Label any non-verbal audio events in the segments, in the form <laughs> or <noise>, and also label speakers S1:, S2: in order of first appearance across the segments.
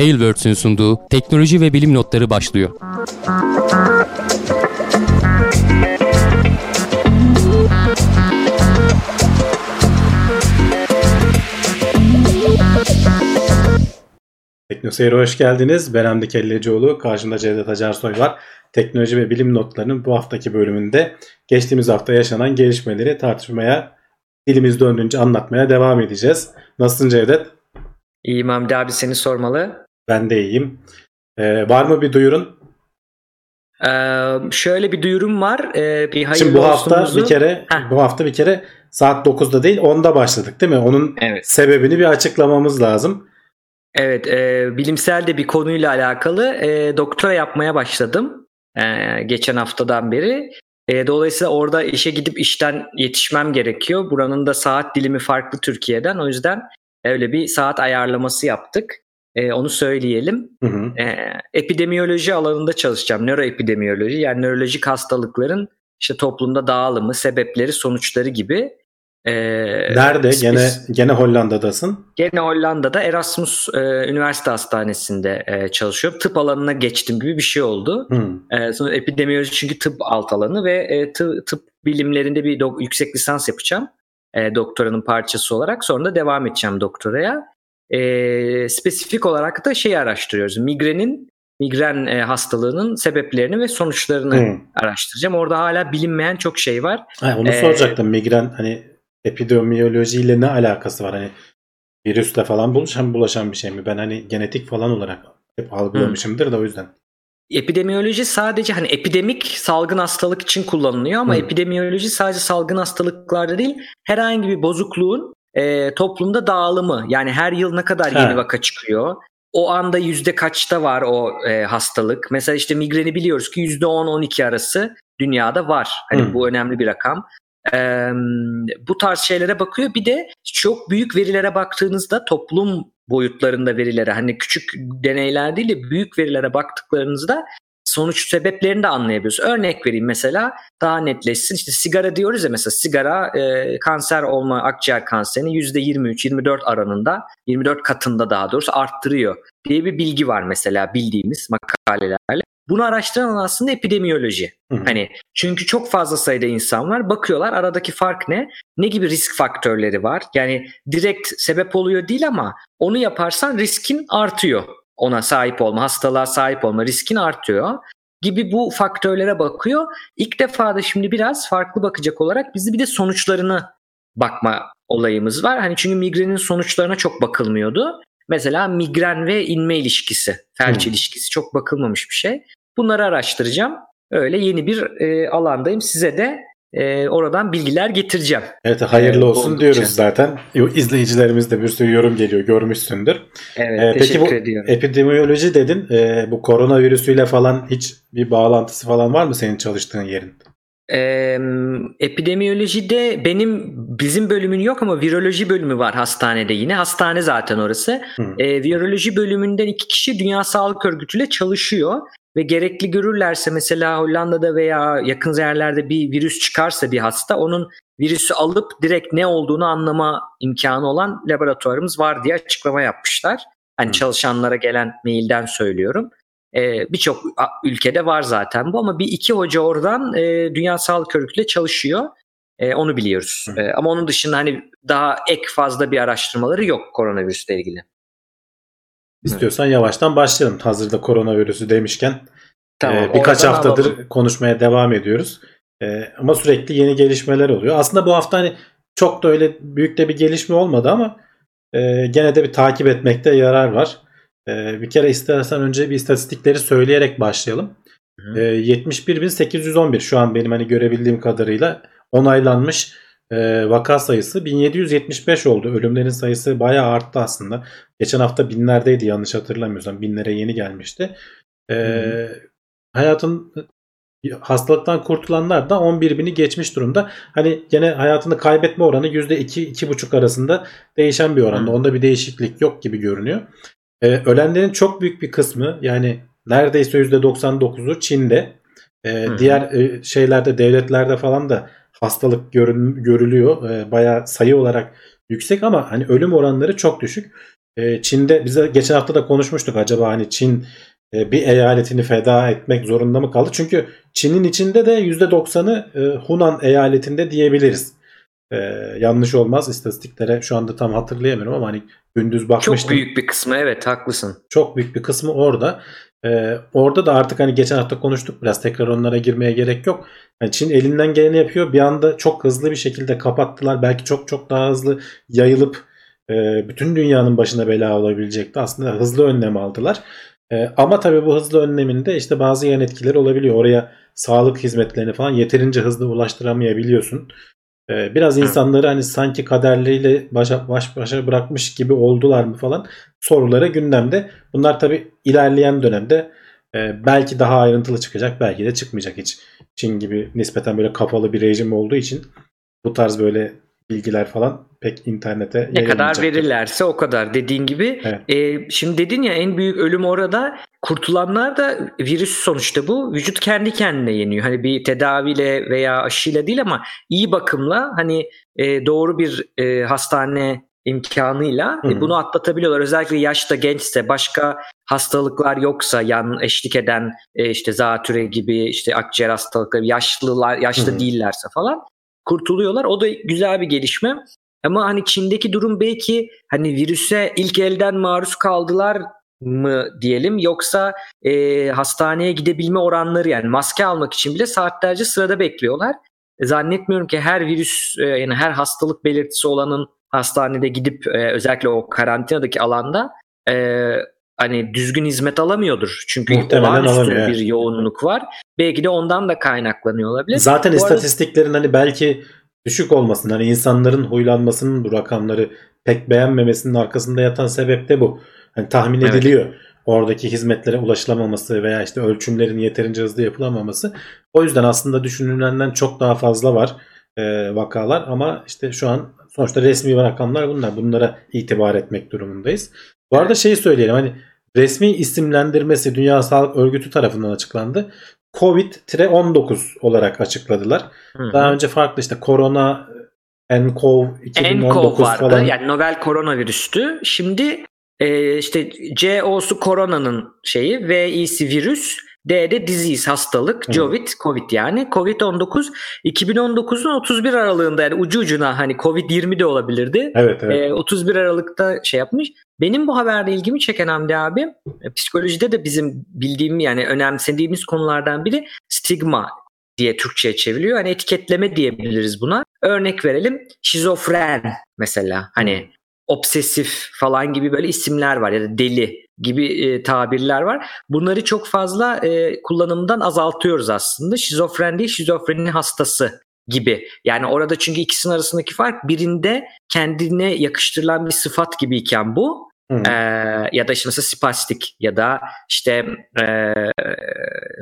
S1: Tailwords'ün sunduğu teknoloji ve bilim notları başlıyor.
S2: Teknoseyir'e hoş geldiniz. Ben Hamdi Kellecioğlu. Karşımda Cevdet Acarsoy var. Teknoloji ve bilim notlarının bu haftaki bölümünde geçtiğimiz hafta yaşanan gelişmeleri tartışmaya, dilimiz döndüğünce anlatmaya devam edeceğiz. Nasılsın Cevdet?
S3: İyiyim Hamdi abi seni sormalı.
S2: Ben de iyiyim. Ee, var mı bir duyurun?
S3: Ee, şöyle bir duyurum var. Ee, bir
S2: Şimdi bu hafta
S3: olsumuzu...
S2: bir kere
S3: Heh.
S2: bu hafta bir kere saat 9'da değil 10'da başladık değil mi? Onun
S3: Evet.
S2: sebebini bir açıklamamız lazım.
S3: Evet, e, bilimsel de bir konuyla alakalı e, doktora yapmaya başladım e, geçen haftadan beri. E, dolayısıyla orada işe gidip işten yetişmem gerekiyor. Buranın da saat dilimi farklı Türkiye'den. O yüzden öyle bir saat ayarlaması yaptık. E, onu söyleyelim.
S2: Hı hı.
S3: E, epidemiyoloji alanında çalışacağım. Nöroepidemiyoloji yani nörolojik hastalıkların işte toplumda dağılımı, sebepleri, sonuçları gibi. E,
S2: Nerede?
S3: spes-
S2: Gene gene Hollanda'dasın.
S3: Gene Hollanda'da Erasmus e, Üniversite Hastanesi'nde e, çalışıyorum. Tıp alanına geçtim gibi bir şey oldu.
S2: Hı.
S3: E, sonra epidemiyoloji çünkü tıp alt alanı ve e, tıp, tıp bilimlerinde bir dok- yüksek lisans yapacağım. E, doktoranın parçası olarak. Sonra da devam edeceğim doktoraya. E, spesifik olarak da şeyi araştırıyoruz. Migrenin, migren e, hastalığının sebeplerini ve sonuçlarını
S2: Hı.
S3: araştıracağım. Orada hala bilinmeyen çok şey var.
S2: Ha, onu
S3: Ee,
S2: soracaktım. Migren hani epidemiyolojiyle ne alakası var? Hani virüsle falan bulaşan bulaşan bir şey mi? Ben hani genetik falan olarak hep algılamışımdır da o yüzden.
S3: Epidemiyoloji sadece hani epidemik salgın hastalık için kullanılıyor ama
S2: Hı.
S3: epidemiyoloji sadece salgın hastalıklarda değil herhangi bir bozukluğun e, toplumda dağılımı yani her yıl ne kadar
S2: Ha.
S3: yeni vaka çıkıyor o anda yüzde kaçta var o e, hastalık mesela işte migreni biliyoruz ki yüzde 10-12 arası dünyada var hani
S2: Hı.
S3: bu önemli bir rakam E, bu tarz şeylere bakıyor bir de çok büyük verilere baktığınızda toplum boyutlarında verilere hani küçük deneyler değil de büyük verilere baktıklarınızda sonuç sebeplerini de anlayabiliyoruz. Örnek vereyim mesela daha netleşsin. İşte sigara diyoruz ya mesela sigara e, kanser olma akciğer kanserini %23-24 aranında 24 katında daha doğrusu arttırıyor diye bir bilgi var mesela bildiğimiz makalelerle. Bunu araştıran aslında epidemiyoloji.
S2: Hı hı.
S3: Hani çünkü çok fazla sayıda insan var. Bakıyorlar aradaki fark ne? Ne gibi risk faktörleri var? Yani direkt sebep oluyor değil ama onu yaparsan riskin artıyor. Ona sahip olma, hastalığa sahip olma riskin artıyor gibi bu faktörlere bakıyor. İlk defa da şimdi biraz farklı bakacak olarak bizi bir de sonuçlarını bakma olayımız var. Hani çünkü migrenin sonuçlarına çok bakılmıyordu. Mesela migren ve inme ilişkisi, felç
S2: Hmm.
S3: ilişkisi çok bakılmamış bir şey. Bunları araştıracağım. Öyle yeni bir e, alandayım. Size de e, oradan bilgiler getireceğim.
S2: Evet hayırlı
S3: Ee,
S2: olsun
S3: oldukça.
S2: diyoruz zaten. İzleyicilerimiz de bir sürü yorum geliyor görmüşsündür.
S3: Evet,
S2: Ee, peki
S3: teşekkür
S2: bu
S3: ediyorum.
S2: epidemiyoloji dedin. Ee, bu koronavirüsüyle falan hiç bir bağlantısı falan var mı senin çalıştığın yerin?
S3: Ee, epidemiyolojide benim bizim bölümün yok ama viroloji bölümü var hastanede yine. Hastane zaten orası. Ee, viroloji bölümünden iki kişi Dünya Sağlık Örgütü ile çalışıyor ve gerekli görürlerse mesela Hollanda'da veya yakın yerlerde bir virüs çıkarsa bir hasta onun virüsü alıp direkt ne olduğunu anlama imkanı olan laboratuvarımız var diye açıklama yapmışlar. Hani çalışanlara gelen mailden söylüyorum. Ee, Birçok ülkede var zaten bu ama bir iki hoca oradan e, Dünya Sağlık Örgütü ile çalışıyor. E, onu biliyoruz.
S2: Hı.
S3: E, ama onun dışında hani daha ek fazla bir araştırmaları yok koronavirüsle ilgili.
S2: İstiyorsan yavaştan başlayalım. Hazırda koronavirüsü demişken
S3: Tamam,
S2: Ee, birkaç haftadır
S3: alalım.
S2: konuşmaya devam ediyoruz. Ee, ama sürekli yeni gelişmeler oluyor. Aslında bu hafta hani çok da öyle büyük de bir gelişme olmadı ama e, gene de bir takip etmekte yarar var. E, bir kere istersen önce bir istatistikleri söyleyerek başlayalım. E, 71.811 şu an benim hani görebildiğim kadarıyla onaylanmış e, vaka sayısı 1775 oldu. Ölümlerin sayısı bayağı arttı aslında. Geçen hafta binlerdeydi yanlış hatırlamıyorsam. Binlere yeni gelmişti. E,
S3: Hı
S2: hayatın hastalıktan kurtulanlar da 11 bini geçmiş durumda. Hani gene hayatını kaybetme oranı %2-2,5 arasında değişen bir oranda. Onda bir değişiklik yok gibi görünüyor. Ee, ölenlerin çok büyük bir kısmı yani neredeyse %99'u Çin'de.
S3: Hı.
S2: diğer e, şeylerde devletlerde falan da hastalık görün, görülüyor. Ee, bayağı sayı olarak yüksek ama hani ölüm oranları çok düşük. e, Çin'de bize geçen hafta da konuşmuştuk acaba hani Çin e, bir eyaletini feda etmek zorunda mı kaldı? Çünkü Çin'in içinde de %90'ı e, Hunan eyaletinde diyebiliriz. E, yanlış olmaz istatistiklere şu anda tam hatırlayamıyorum ama hani gündüz bakmıştım.
S3: Çok büyük bir kısmı evet haklısın.
S2: Çok büyük bir kısmı orada. Ee, orada da artık hani geçen hafta konuştuk biraz tekrar onlara girmeye gerek yok. Yani Çin elinden geleni yapıyor. Bir anda çok hızlı bir şekilde kapattılar. Belki çok çok daha hızlı yayılıp e, bütün dünyanın başına bela olabilecekti. Aslında hızlı önlem aldılar. E, ama tabii bu hızlı önleminde işte bazı yan etkileri olabiliyor. Oraya sağlık hizmetlerini falan yeterince hızlı ulaştıramayabiliyorsun. E, biraz insanları hani sanki kaderleriyle başa, baş başa bırakmış gibi oldular mı falan soruları gündemde. Bunlar tabii ilerleyen dönemde e, belki daha ayrıntılı çıkacak belki de çıkmayacak hiç. Çin gibi nispeten böyle kapalı bir rejim olduğu için bu tarz böyle bilgiler falan pek internete
S3: ne kadar verirlerse o kadar dediğin gibi.
S2: Evet.
S3: E, şimdi dedin ya en büyük ölüm orada kurtulanlar da virüs sonuçta bu. Vücut kendi kendine yeniyor. Hani bir tedaviyle veya aşıyla değil ama iyi bakımla hani e, doğru bir e, hastane imkanıyla
S2: Hı hı.
S3: bunu atlatabiliyorlar. Özellikle yaşta gençse başka hastalıklar yoksa yan eşlik eden e, işte zatüre gibi işte akciğer hastalıkları yaşlılar yaşlı
S2: Hı hı.
S3: değillerse falan kurtuluyorlar. O da güzel bir gelişme. Ama hani Çin'deki durum belki hani virüse ilk elden maruz kaldılar mı diyelim yoksa e, hastaneye gidebilme oranları yani maske almak için bile saatlerce sırada bekliyorlar. E, Zannetmiyorum ki her virüs e, yani her hastalık belirtisi olanın hastanede gidip e, özellikle o karantinadaki alanda e, hani düzgün hizmet alamıyordur. Çünkü
S2: Muhtemelen
S3: olağanüstü
S2: alamıyor,
S3: bir yoğunluk var. Belki de ondan da kaynaklanıyor olabilir.
S2: Zaten
S3: Bu arada-
S2: istatistiklerin hani belki düşük olmasın. Hani insanların huylanmasının bu rakamları pek beğenmemesinin arkasında yatan sebep de bu. Hani tahmin
S3: Evet.
S2: ediliyor. Oradaki hizmetlere ulaşılamaması veya işte ölçümlerin yeterince hızlı yapılamaması. O yüzden aslında düşünülenden çok daha fazla var e, vakalar ama işte şu an sonuçta resmi rakamlar bunlar. Bunlara itibar etmek durumundayız. Bu arada şeyi söyleyelim hani resmi isimlendirmesi Dünya Sağlık Örgütü tarafından açıklandı. Covid-19 olarak açıkladılar.
S3: Hı hı.
S2: Daha önce farklı işte korona NCOV 2019
S3: nCoV vardı.
S2: falan.
S3: Yani novel koronavirüstü. Şimdi e, işte CO'su koronanın şeyi, V'isi virüs, D'de disease hastalık,
S2: Hı.
S3: Covid, Covid yani. Covid-19 2019'un 31 aralığında yani ucu ucuna hani Covid-20 de olabilirdi.
S2: Evet evet.
S3: E, 31 Aralık'ta şey yapmış. Benim bu haberde ilgimi çeken Hamdi abi e, psikolojide de bizim bildiğim yani önemsediğimiz konulardan biri stigma diye Türkçe'ye çevriliyor. Hani etiketleme diyebiliriz buna. Örnek verelim. Şizofren mesela. Hani obsesif falan gibi böyle isimler var ya da deli gibi e, tabirler var. Bunları çok fazla e, kullanımdan azaltıyoruz aslında. Şizofren değil, şizofrenin hastası gibi. Yani orada çünkü ikisinin arasındaki fark birinde kendine yakıştırılan bir sıfat gibiyken bu Ee, ya da işte mesela spastik ya da işte e,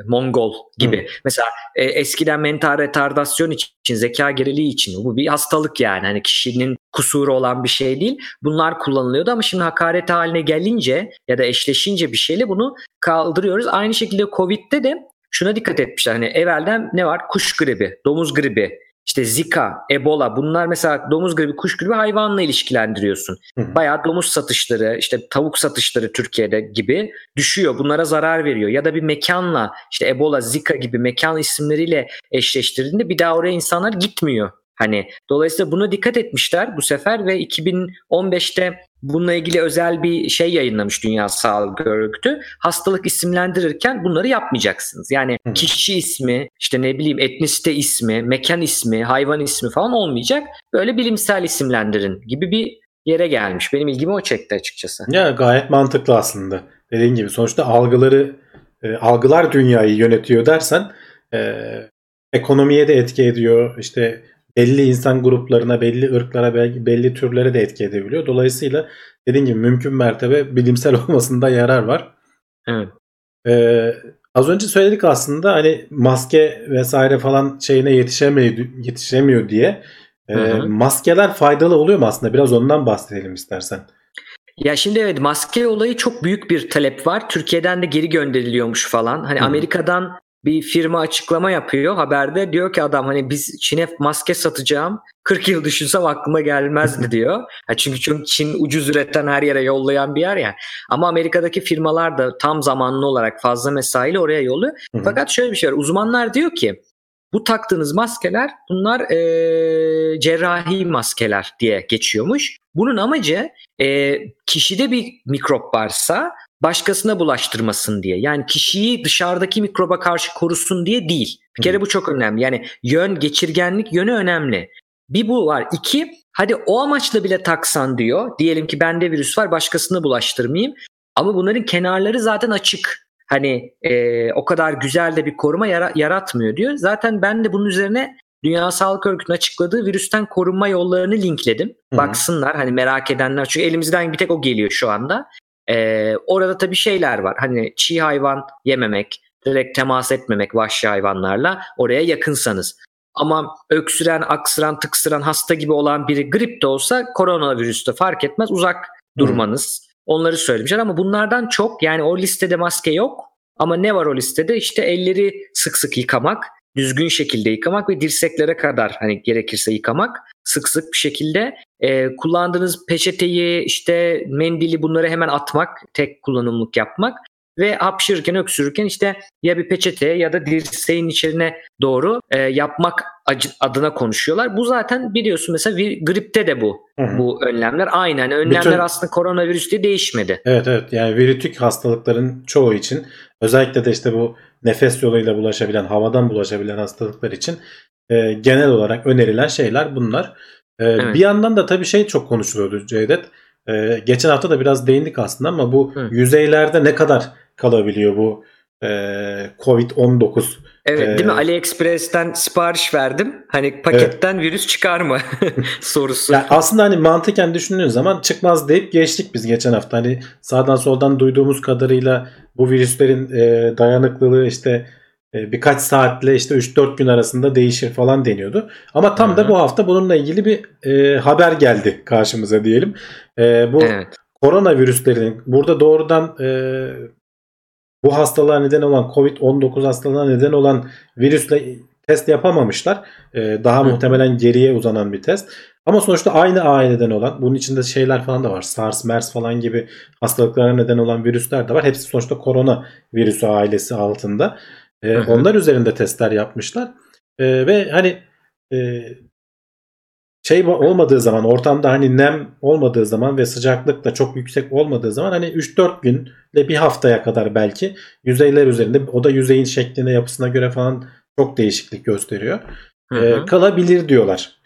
S3: Mongol gibi. Mesela e, eskiden mental retardasyon için, zeka geriliği için bu bir hastalık yani. Hani kişinin kusuru olan bir şey değil. Bunlar kullanılıyordu ama şimdi hakaret haline gelince ya da eşleşince bir şeyle bunu kaldırıyoruz. Aynı şekilde Covid'de de şuna dikkat etmişler. Hani evvelden ne var? Kuş gribi, domuz gribi, işte Zika, Ebola bunlar mesela domuz gribi, kuş gribi hayvanla ilişkilendiriyorsun.
S2: Hı.
S3: Bayağı domuz satışları, işte tavuk satışları Türkiye'de gibi düşüyor. Bunlara zarar veriyor. Ya da bir mekanla işte Ebola, Zika gibi mekan isimleriyle eşleştirdiğinde bir daha oraya insanlar gitmiyor. Hani dolayısıyla buna dikkat etmişler bu sefer ve 2015'te bununla ilgili özel bir şey yayınlamış Dünya Sağlık Örgütü. Hastalık isimlendirirken bunları yapmayacaksınız. Yani
S2: Hı.
S3: kişi ismi, işte ne bileyim etnisite ismi, mekan ismi, hayvan ismi falan olmayacak. Böyle bilimsel isimlendirin gibi bir yere gelmiş. Benim ilgimi o çekti açıkçası.
S2: Ya gayet mantıklı aslında. Dediğin gibi sonuçta algıları e, algılar dünyayı yönetiyor dersen e, ekonomiye de etki ediyor. İşte belli insan gruplarına, belli ırklara, belli, belli türlere de etki edebiliyor. Dolayısıyla dediğin gibi mümkün mertebe bilimsel <laughs> olmasında yarar var.
S3: Evet.
S2: Ee, az önce söyledik aslında hani maske vesaire falan şeyine yetişemiyor, yetişemiyor diye. Ee,
S3: Hı hı.
S2: maskeler faydalı oluyor mu aslında? Biraz ondan bahsedelim istersen.
S3: Ya şimdi evet maske olayı çok büyük bir talep var. Türkiye'den de geri gönderiliyormuş falan. Hani
S2: hı.
S3: Amerika'dan bir firma açıklama yapıyor haberde diyor ki adam hani biz Çin'e maske satacağım 40 yıl düşünsem aklıma gelmezdi <laughs> diyor. Ha çünkü çünkü Çin ucuz üreten her yere yollayan bir yer ya. Ama Amerika'daki firmalar da tam zamanlı olarak fazla mesaiyle oraya yolluyor. Fakat şöyle bir şey var uzmanlar diyor ki bu taktığınız maskeler bunlar eee, cerrahi maskeler diye geçiyormuş. Bunun amacı eee, kişide bir mikrop varsa başkasına bulaştırmasın diye. Yani kişiyi dışarıdaki mikroba karşı korusun diye değil. Bir kere bu çok önemli. Yani yön, geçirgenlik yönü önemli. Bir bu var. İki, hadi o amaçla bile taksan diyor. Diyelim ki bende virüs var başkasına bulaştırmayayım. Ama bunların kenarları zaten açık. Hani e, o kadar güzel de bir koruma yara- yaratmıyor diyor. Zaten ben de bunun üzerine Dünya Sağlık Örgütü'nün açıkladığı virüsten korunma yollarını linkledim.
S2: Hı hı.
S3: Baksınlar hani merak edenler. Çünkü elimizden bir tek o geliyor şu anda. Ee, orada tabii şeyler var. Hani çiğ hayvan yememek, direkt temas etmemek vahşi hayvanlarla oraya yakınsanız. Ama öksüren, aksıran, tıksıran hasta gibi olan biri grip de olsa koronavirüste fark etmez uzak durmanız. Onları söylemişler ama bunlardan çok yani o listede maske yok ama ne var o listede işte elleri sık sık yıkamak, düzgün şekilde yıkamak ve dirseklere kadar hani gerekirse yıkamak sık sık bir şekilde e, kullandığınız peçeteyi işte mendili bunları hemen atmak tek kullanımlık yapmak ve hapşırırken öksürürken işte ya bir peçete ya da dirseğin içerine doğru e, yapmak adına konuşuyorlar. Bu zaten biliyorsun mesela bir gripte de bu
S2: Hı hı.
S3: bu önlemler aynı. Yani önlemler
S2: Bütün-
S3: aslında koronavirüs diye değişmedi.
S2: Evet evet yani virütük hastalıkların çoğu için özellikle de işte bu nefes yoluyla bulaşabilen, havadan bulaşabilen hastalıklar için e, genel olarak önerilen şeyler bunlar. E,
S3: Evet.
S2: Bir yandan da tabii şey çok konuşuluyordu Cevdet. E, geçen hafta da biraz değindik aslında ama bu
S3: Hı.
S2: yüzeylerde ne kadar kalabiliyor bu e, Covid-19?
S3: Evet değil mi? AliExpress'ten sipariş verdim. Hani paketten virüs çıkar mı <laughs> sorusu.
S2: Yani aslında hani mantıken düşündüğün zaman çıkmaz deyip geçtik biz geçen hafta. Hani sağdan soldan duyduğumuz kadarıyla bu virüslerin e, dayanıklılığı işte e, birkaç saatle işte 3-4 gün arasında değişir falan deniyordu. Ama tam
S3: Hı
S2: da bu hafta bununla ilgili bir e, haber geldi karşımıza diyelim. E, bu
S3: Evet.
S2: koronavirüslerin burada doğrudan e, bu hastalığa neden olan Covid-19 hastalığına neden olan virüsle test yapamamışlar. E, daha
S3: Hı.
S2: muhtemelen geriye uzanan bir test. Ama sonuçta aynı aileden olan, bunun içinde şeyler falan da var. SARS, MERS falan gibi hastalıklara neden olan virüsler de var. Hepsi sonuçta korona virüsü ailesi altında. E,
S3: Hı hı.
S2: onlar üzerinde testler yapmışlar. E, ve hani e, şey olmadığı zaman ortamda hani nem olmadığı zaman ve sıcaklık da çok yüksek olmadığı zaman hani 3-4 günle bir haftaya kadar belki yüzeyler üzerinde o da yüzeyin şekline yapısına göre falan çok değişiklik gösteriyor.
S3: Hı
S2: Ee,
S3: hı.
S2: kalabilir diyorlar.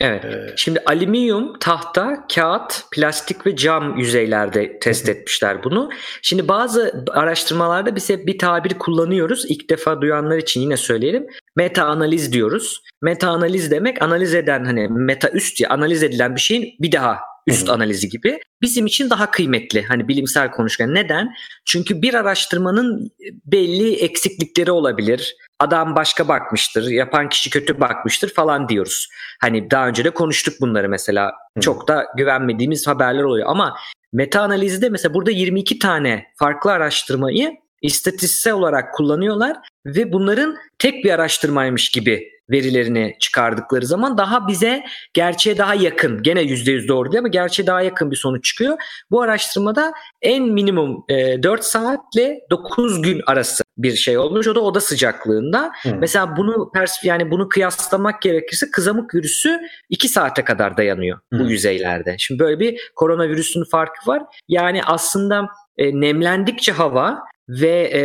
S3: Evet.
S2: Ee,
S3: Şimdi alüminyum, tahta, kağıt, plastik ve cam yüzeylerde test etmişler bunu. Şimdi bazı araştırmalarda biz hep bir tabir kullanıyoruz. İlk defa duyanlar için yine söyleyelim. Meta analiz diyoruz. Meta analiz demek analiz eden hani meta üst ya analiz edilen bir şeyin bir daha üst
S2: Hı hı.
S3: analizi gibi. Bizim için daha kıymetli hani bilimsel konuşurken. Neden? Çünkü bir araştırmanın belli eksiklikleri olabilir. Adam başka bakmıştır, yapan kişi kötü bakmıştır falan diyoruz. Hani daha önce de konuştuk bunları mesela.
S2: Hı.
S3: Çok da güvenmediğimiz haberler oluyor ama meta analizde mesela burada 22 tane farklı araştırmayı istatistiksel olarak kullanıyorlar ve bunların tek bir araştırmaymış gibi verilerini çıkardıkları zaman daha bize gerçeğe daha yakın gene %100 doğru değil ama gerçeğe daha yakın bir sonuç çıkıyor. Bu araştırmada en minimum e, 4 saatle 9 gün arası bir şey olmuş. O da oda sıcaklığında.
S2: Hı.
S3: Mesela bunu pers yani bunu kıyaslamak gerekirse kızamık virüsü 2 saate kadar dayanıyor bu
S2: Hı.
S3: yüzeylerde. Şimdi böyle bir koronavirüsün farkı var. Yani aslında e, nemlendikçe hava ve e,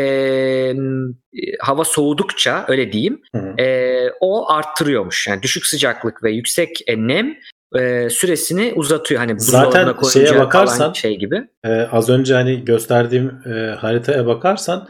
S3: hava soğudukça öyle diyeyim
S2: Hı hı.
S3: e, o arttırıyormuş. Yani düşük sıcaklık ve yüksek e, nem e, süresini uzatıyor. Hani
S2: Zaten şeye bakarsan-
S3: şey gibi.
S2: Ee, az önce hani gösterdiğim e, haritaya bakarsan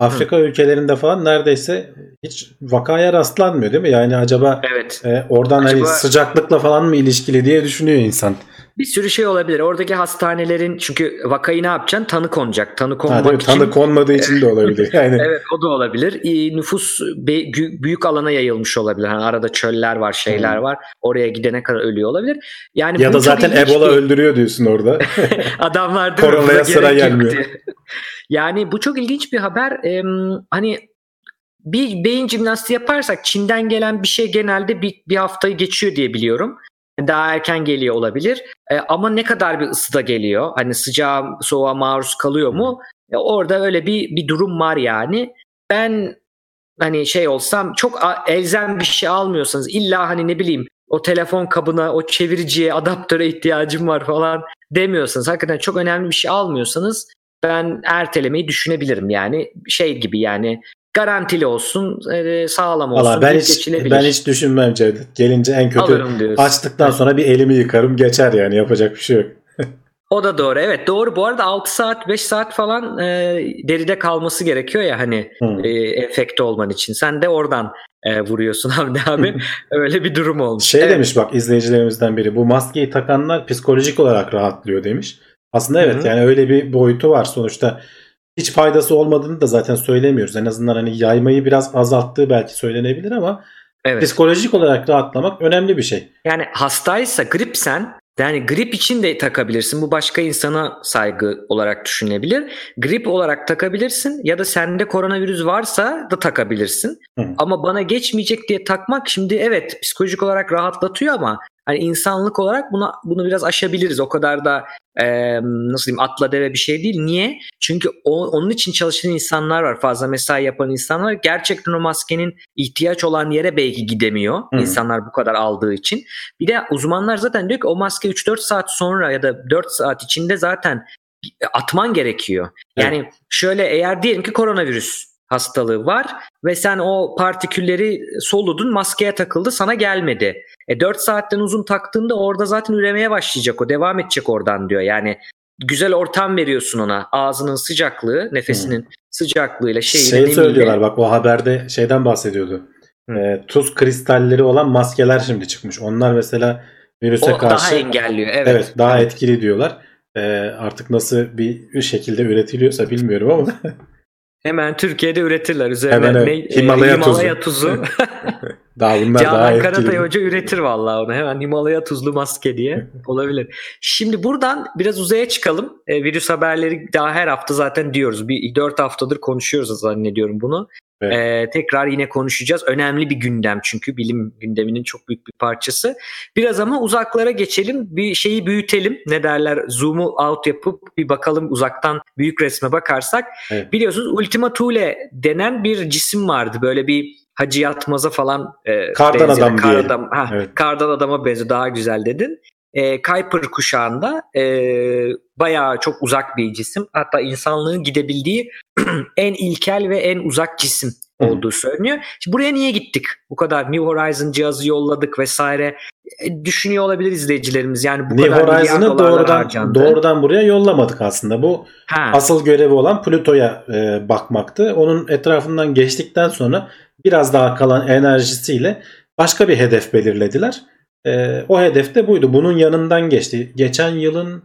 S2: Afrika ülkelerinde falan neredeyse hiç vakaya rastlanmıyor değil mi? Yani acaba
S3: Evet.
S2: e, oradan hani
S3: Acaba-
S2: sıcaklıkla falan mı ilişkili diye düşünüyor insan.
S3: Bir sürü şey olabilir. Oradaki hastanelerin çünkü vakayı ne yapacaksın? Tanı konacak. Tanı
S2: Ha,
S3: konmak
S2: değil mi?
S3: için.
S2: Tanı konmadığı için de olabilir. <laughs> Yani
S3: Evet o da olabilir. Nüfus be- büyük alana yayılmış olabilir. Hani arada çöller var, şeyler
S2: Hmm.
S3: var. Oraya gidene kadar ölüyor olabilir. Yani
S2: ya da zaten Ebola
S3: bir-
S2: öldürüyor diyorsun orada. <laughs>
S3: Adamlar değil?
S2: Koronaya sıra gelmiyor.
S3: yani bu çok ilginç bir haber. Ee, hani bir beyin jimnastiği yaparsak Çin'den gelen bir şey genelde bir, bir haftayı geçiyor diye biliyorum. Daha erken geliyor olabilir. E, ama ne kadar bir ısıda geliyor? Hani sıcağa soğuğa maruz kalıyor mu? E, orada öyle bir bir durum var yani. Ben hani şey olsam çok elzem bir şey almıyorsanız illa hani ne bileyim o telefon kabına, o çeviriciye, adaptöre ihtiyacım var falan demiyorsanız, hakikaten çok önemli bir şey almıyorsanız ben ertelemeyi düşünebilirim. Yani şey gibi yani garantili olsun, e, sağlam olsun.
S2: Ben hiç, ben hiç düşünmem Cevdet. Gelince en kötü açtıktan sonra bir elimi yıkarım geçer yani yapacak bir şey yok. <laughs>
S3: O da doğru evet doğru bu arada 6 saat 5 saat falan e, deride kalması gerekiyor ya hani hmm. e, efekte olman için sen de oradan e, vuruyorsun <laughs> abi abi öyle bir durum olmuş.
S2: Şey evet. demiş bak izleyicilerimizden biri bu maskeyi takanlar psikolojik olarak rahatlıyor demiş. Aslında evet Hı-hı. yani öyle bir boyutu var sonuçta hiç faydası olmadığını da zaten söylemiyoruz. En azından hani yaymayı biraz azalttığı belki söylenebilir ama evet. psikolojik olarak rahatlamak önemli bir şey.
S3: Yani hastaysa gripsen yani grip için de takabilirsin. Bu başka insana saygı olarak düşünebilir. Grip olarak takabilirsin ya da sende koronavirüs varsa da takabilirsin. Hı. Ama bana geçmeyecek diye takmak şimdi evet psikolojik olarak rahatlatıyor ama hani insanlık olarak buna bunu biraz aşabiliriz. O kadar da e, nasıl diyeyim atla deve bir şey değil. Niye? Çünkü o, onun için çalışan insanlar var. Fazla mesai yapan insanlar. Gerçekten o maskenin ihtiyaç olan yere belki gidemiyor. Hı. insanlar bu kadar aldığı için. Bir de uzmanlar zaten diyor ki o maske 3-4 saat sonra ya da 4 saat içinde zaten atman gerekiyor. Yani evet. şöyle eğer diyelim ki koronavirüs hastalığı var ve sen o partikülleri soludun maskeye takıldı sana gelmedi. E 4 saatten uzun taktığında orada zaten üremeye başlayacak o devam edecek oradan diyor. Yani güzel ortam veriyorsun ona ağzının sıcaklığı nefesinin hmm. sıcaklığıyla şeyiyle
S2: şey söylüyorlar bak o haberde şeyden bahsediyordu. E, tuz kristalleri olan maskeler şimdi çıkmış. Onlar mesela virüse o karşı
S3: daha engelliyor. Evet.
S2: Evet, daha etkili diyorlar. E, artık nasıl bir şekilde üretiliyorsa bilmiyorum ama <laughs>
S3: Hemen Türkiye'de üretirler üzerine Hemen, ne,
S2: Himalaya, Himalaya tuzu. tuzu. <laughs>
S3: daha bunlar Canan daha Karatay Hoca üretir vallahi onu. Hemen Himalaya tuzlu maske diye <laughs> olabilir. Şimdi buradan biraz uzaya çıkalım. E, virüs haberleri daha her hafta zaten diyoruz. Bir dört haftadır konuşuyoruz zannediyorum bunu. Evet. Ee, tekrar yine konuşacağız. Önemli bir gündem çünkü bilim gündeminin çok büyük bir parçası. Biraz ama uzaklara geçelim. Bir şeyi büyütelim. Ne derler? Zoom'u out yapıp bir bakalım uzaktan büyük resme bakarsak. Evet. Biliyorsunuz Ultima Thule denen bir cisim vardı. Böyle bir Hacı Yatmaz'a falan
S2: e, kardan benzeyen. adam
S3: Kar adam, ha, evet. Kardan adama benziyor. Daha güzel dedin. E, Kuiper kuşağında e, bayağı çok uzak bir cisim. Hatta insanlığın gidebildiği <clears throat> en ilkel ve en uzak cisim olduğu söyleniyor. Şimdi buraya niye gittik? Bu kadar New Horizon cihazı yolladık vesaire. E, düşünüyor olabilir izleyicilerimiz. Yani bu
S2: New kadar Horizon'ı doğrudan harcandı. doğrudan buraya yollamadık aslında. Bu ha. asıl görevi olan Plüto'ya e, bakmaktı. Onun etrafından geçtikten sonra biraz daha kalan enerjisiyle başka bir hedef belirlediler. E, o hedef de buydu. Bunun yanından geçti. Geçen yılın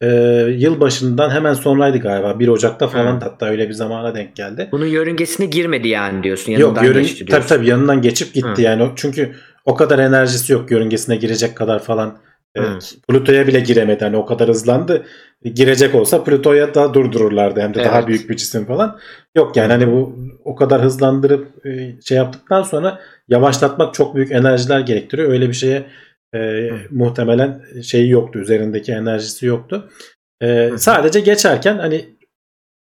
S2: e, yıl başından hemen sonraydı galiba. 1 Ocak'ta falan ha. hatta öyle bir zamana denk geldi.
S3: Bunun yörüngesine girmedi yani diyorsun. Yanından
S2: yok yörün, geçti diyorsun. Tabii tabii yanından geçip gitti ha. yani. Çünkü o kadar enerjisi yok yörüngesine girecek kadar falan. E, Plüto'ya bile giremedi. Hani o kadar hızlandı. Girecek olsa Plüto'ya da durdururlardı. Hem de evet. daha büyük bir cisim falan. Yok yani hani bu o kadar hızlandırıp e, şey yaptıktan sonra yavaşlatmak çok büyük enerjiler gerektiriyor. Öyle bir şeye e, muhtemelen şeyi yoktu. Üzerindeki enerjisi yoktu. E, sadece geçerken hani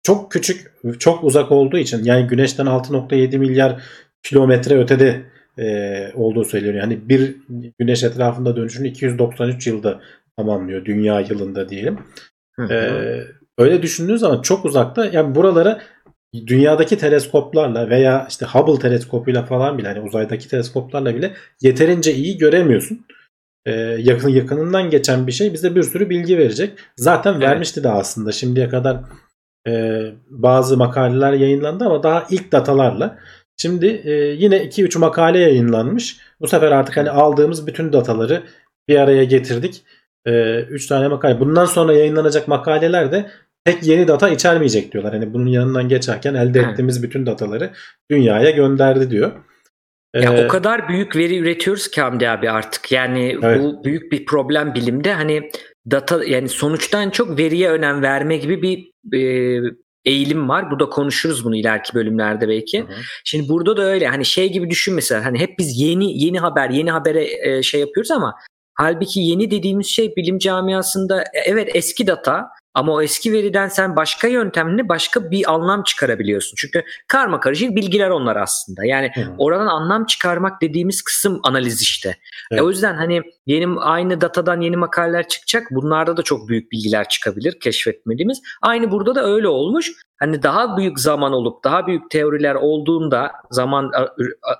S2: çok küçük, çok uzak olduğu için yani güneşten 6.7 milyar kilometre ötede e, olduğu söyleniyor. Yani bir güneş etrafında dönüşünü 293 yılda tamamlıyor. Dünya yılında diyelim. E, öyle düşündüğünüz zaman çok uzakta. Yani buralara dünyadaki teleskoplarla veya işte Hubble teleskopuyla falan bile hani uzaydaki teleskoplarla bile yeterince iyi göremiyorsun e, yakın yakınından geçen bir şey bize bir sürü bilgi verecek. Zaten evet. vermişti de aslında şimdiye kadar e, bazı makaleler yayınlandı ama daha ilk datalarla. Şimdi e, yine 2-3 makale yayınlanmış. Bu sefer artık hani aldığımız bütün dataları bir araya getirdik. 3 e, tane makale. Bundan sonra yayınlanacak makaleler de pek yeni data içermeyecek diyorlar. Hani bunun yanından geçerken elde ettiğimiz bütün dataları dünyaya gönderdi diyor.
S3: Ya ee, o kadar büyük veri üretiyoruz ki Hamdi abi artık. Yani evet. bu büyük bir problem bilimde. Hani data yani sonuçtan çok veriye önem verme gibi bir e, eğilim var. Bu da konuşuruz bunu ileriki bölümlerde belki.
S2: Hı hı.
S3: Şimdi burada da öyle hani şey gibi düşün mesela hani hep biz yeni yeni haber yeni habere e, şey yapıyoruz ama halbuki yeni dediğimiz şey bilim camiasında e, evet eski data ama o eski veriden sen başka yöntemle başka bir anlam çıkarabiliyorsun. Çünkü karma karışık bilgiler onlar aslında. Yani
S2: Hı
S3: oradan anlam çıkarmak dediğimiz kısım analiz işte.
S2: Evet.
S3: E, o yüzden hani yeni aynı datadan yeni makaleler çıkacak. Bunlarda da çok büyük bilgiler çıkabilir keşfetmediğimiz. Aynı burada da öyle olmuş. Hani daha büyük zaman olup daha büyük teoriler olduğunda zaman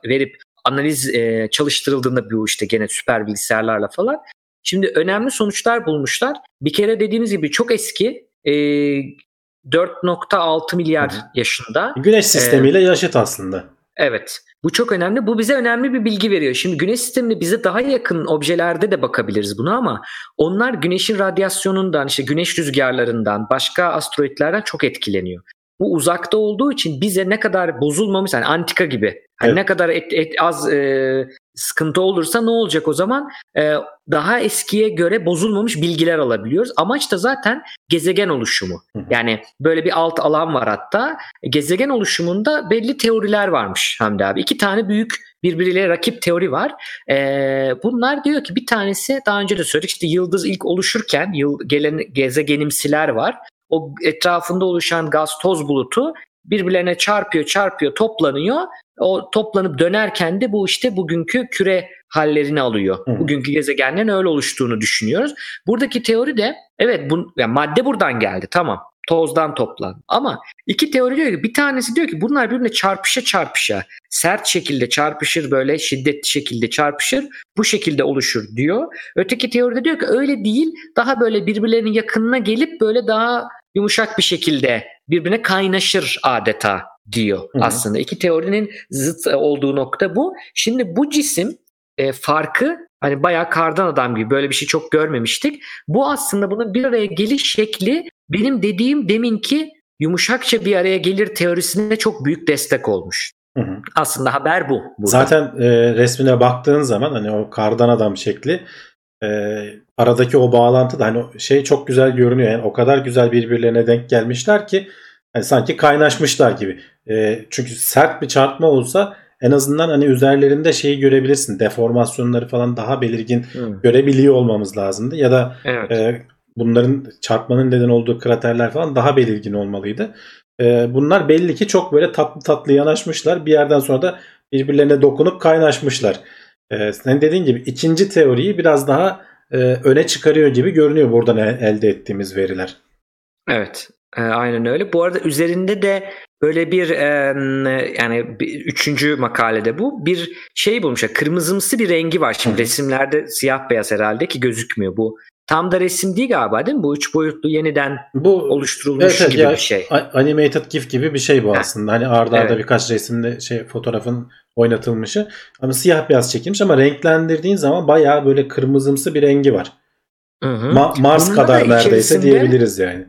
S3: verip analiz e, çalıştırıldığında bu işte gene süper bilgisayarlarla falan. Şimdi önemli sonuçlar bulmuşlar. Bir kere dediğimiz gibi çok eski e, 4.6 milyar
S2: Hı
S3: yaşında.
S2: Güneş sistemiyle yaşıt aslında.
S3: Evet. Bu çok önemli. Bu bize önemli bir bilgi veriyor. Şimdi güneş sistemine bize daha yakın objelerde de bakabiliriz buna ama onlar güneşin radyasyonundan, işte güneş rüzgarlarından, başka asteroidlerden çok etkileniyor. Bu uzakta olduğu için bize ne kadar bozulmamış, yani antika gibi.
S2: Evet.
S3: ne kadar et, et- az e, sıkıntı olursa ne olacak o zaman? E, daha eskiye göre bozulmamış bilgiler alabiliyoruz. Amaç da zaten gezegen oluşumu. Yani böyle bir alt alan var hatta. Gezegen oluşumunda belli teoriler varmış Hamdi abi. İki tane büyük birbiriyle rakip teori var. Ee, bunlar diyor ki bir tanesi daha önce de söyledik işte yıldız ilk oluşurken yıl, gelen gezegenimsiler var. O etrafında oluşan gaz toz bulutu birbirlerine çarpıyor çarpıyor toplanıyor. O toplanıp dönerken de bu işte bugünkü küre hallerini alıyor.
S2: Hı.
S3: Bugünkü gezegenlerin öyle oluştuğunu düşünüyoruz. Buradaki teori de evet bu, yani madde buradan geldi tamam tozdan toplan. Ama iki teori diyor ki bir tanesi diyor ki bunlar birbirine çarpışa çarpışa sert şekilde çarpışır böyle şiddetli şekilde çarpışır bu şekilde oluşur diyor. Öteki teoride diyor ki öyle değil daha böyle birbirlerinin yakınına gelip böyle daha yumuşak bir şekilde birbirine kaynaşır adeta diyor
S2: Hı hı.
S3: aslında. İki teorinin zıt olduğu nokta bu. Şimdi bu cisim e, farkı hani bayağı kardan adam gibi böyle bir şey çok görmemiştik. Bu aslında bunun bir araya geliş şekli benim dediğim deminki yumuşakça bir araya gelir teorisine çok büyük destek olmuş.
S2: Hı hı.
S3: Aslında haber bu. burada.
S2: Zaten e, resmine baktığın zaman hani o kardan adam şekli e, aradaki o bağlantı da hani şey çok güzel görünüyor. Yani o kadar güzel birbirlerine denk gelmişler ki hani sanki kaynaşmışlar gibi. E, çünkü sert bir çarpma olsa en azından hani üzerlerinde şeyi görebilirsin. Deformasyonları falan daha belirgin
S3: Hı,
S2: görebiliyor olmamız lazımdı. Ya da
S3: evet.
S2: e, bunların çarpmanın neden olduğu kraterler falan daha belirgin olmalıydı. E, bunlar belli ki çok böyle tatlı tatlı yanaşmışlar. Bir yerden sonra da birbirlerine dokunup kaynaşmışlar. E, senin dediğin gibi ikinci teoriyi biraz daha e, öne çıkarıyor gibi görünüyor buradan el- elde ettiğimiz veriler.
S3: Evet. e, aynen öyle. Bu arada üzerinde de böyle bir e, yani bir, üçüncü makalede bu bir şey bulmuşlar. Kırmızımsı bir rengi var. Şimdi resimlerde siyah beyaz herhalde ki gözükmüyor. Bu tam da resim değil galiba değil mi? Bu üç boyutlu yeniden
S2: Bu
S3: oluşturulmuş
S2: Evet, evet,
S3: gibi
S2: ya-
S3: bir şey.
S2: animated gif gibi bir şey bu aslında. Hani arda arda
S3: Evet.
S2: birkaç resimde şey fotoğrafın oynatılmışı. Ama siyah beyaz çekilmiş ama renklendirdiğin zaman bayağı böyle kırmızımsı bir rengi var.
S3: Hı hı.
S2: Ma- Mars
S3: da
S2: kadar neredeyse diyebiliriz yani.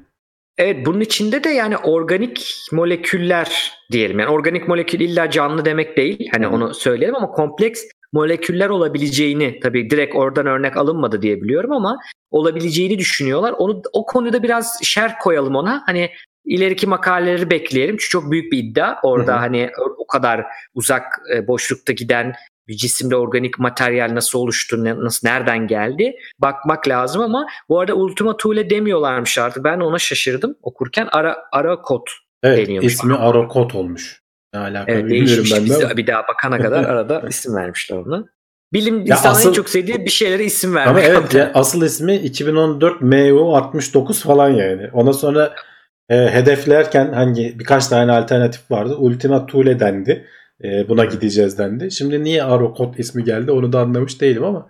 S3: Evet bunun içinde de yani organik moleküller diyelim. Yani organik molekül illa canlı demek değil. Hani onu söyleyelim ama kompleks moleküller olabileceğini tabii direkt oradan örnek alınmadı diye biliyorum ama olabileceğini düşünüyorlar. Onu o konuda biraz şer koyalım ona. Hani ileriki makaleleri bekleyelim. Çünkü çok büyük bir iddia. Orada
S2: Hı hı.
S3: hani o kadar uzak e, boşlukta giden bir cisimde organik materyal nasıl oluştu, nasıl nereden geldi bakmak lazım ama bu arada Ultima Thule demiyorlarmış artık. Ben ona şaşırdım okurken. Ara ara kod.
S2: Evet
S3: Deniyormuş.
S2: ismi Arokot olmuş. Ne alaka
S3: Evet,
S2: bilmiyorum ben de. Ama.
S3: bir daha bakana kadar <laughs> arada isim vermişler ona. Bilim
S2: Ya
S3: en çok sevdiği bir şeylere isim
S2: Ama
S3: vermek.
S2: evet ya, asıl ismi 2014 MU69 falan yani. Ona sonra e, hedeflerken hangi birkaç tane alternatif vardı. Ultima Thule dendi. E, buna gideceğiz dendi. Şimdi niye Arokot ismi geldi onu da anlamış değilim ama.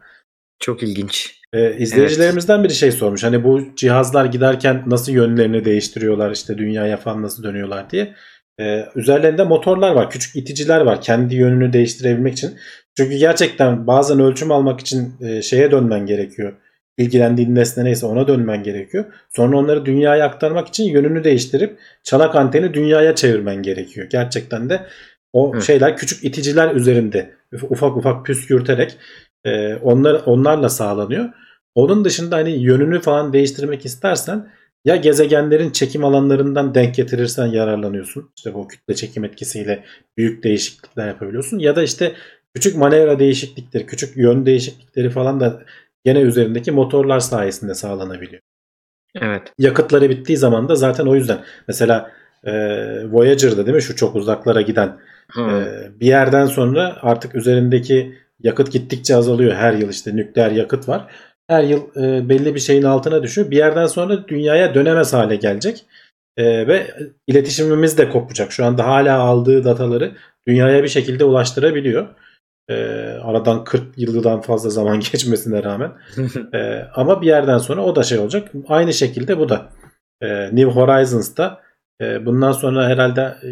S3: Çok ilginç.
S2: E, izleyicilerimizden biri şey sormuş. Hani bu cihazlar giderken nasıl yönlerini değiştiriyorlar işte dünyaya falan nasıl dönüyorlar diye. E, üzerlerinde motorlar var. Küçük iticiler var. Kendi yönünü değiştirebilmek için. Çünkü gerçekten bazen ölçüm almak için e, şeye dönmen gerekiyor. İlgilendiğin nesne neyse ona dönmen gerekiyor. Sonra onları dünyaya aktarmak için yönünü değiştirip çanak anteni dünyaya çevirmen gerekiyor. Gerçekten de o
S3: Hı.
S2: şeyler küçük iticiler üzerinde ufak ufak püskürterek e, onlar onlarla sağlanıyor. Onun dışında hani yönünü falan değiştirmek istersen ya gezegenlerin çekim alanlarından denk getirirsen yararlanıyorsun. İşte bu kütle çekim etkisiyle büyük değişiklikler yapabiliyorsun. Ya da işte küçük manevra değişiklikleri, küçük yön değişiklikleri falan da gene üzerindeki motorlar sayesinde sağlanabiliyor.
S3: Evet.
S2: Yakıtları bittiği zaman da zaten o yüzden. Mesela e, Voyager'da değil mi şu çok uzaklara giden
S3: Hmm.
S2: e, bir yerden sonra artık üzerindeki yakıt gittikçe azalıyor. Her yıl işte nükleer yakıt var. Her yıl e, belli bir şeyin altına düşüyor. Bir yerden sonra dünyaya dönemez hale gelecek. E, ve iletişimimiz de kopacak. Şu anda hala aldığı dataları dünyaya bir şekilde ulaştırabiliyor. E, aradan 40 yıldan fazla zaman <laughs> geçmesine rağmen. <laughs> E, ama bir yerden sonra o da şey olacak. Aynı şekilde bu da. E, New Horizons'ta e, bundan sonra herhalde e,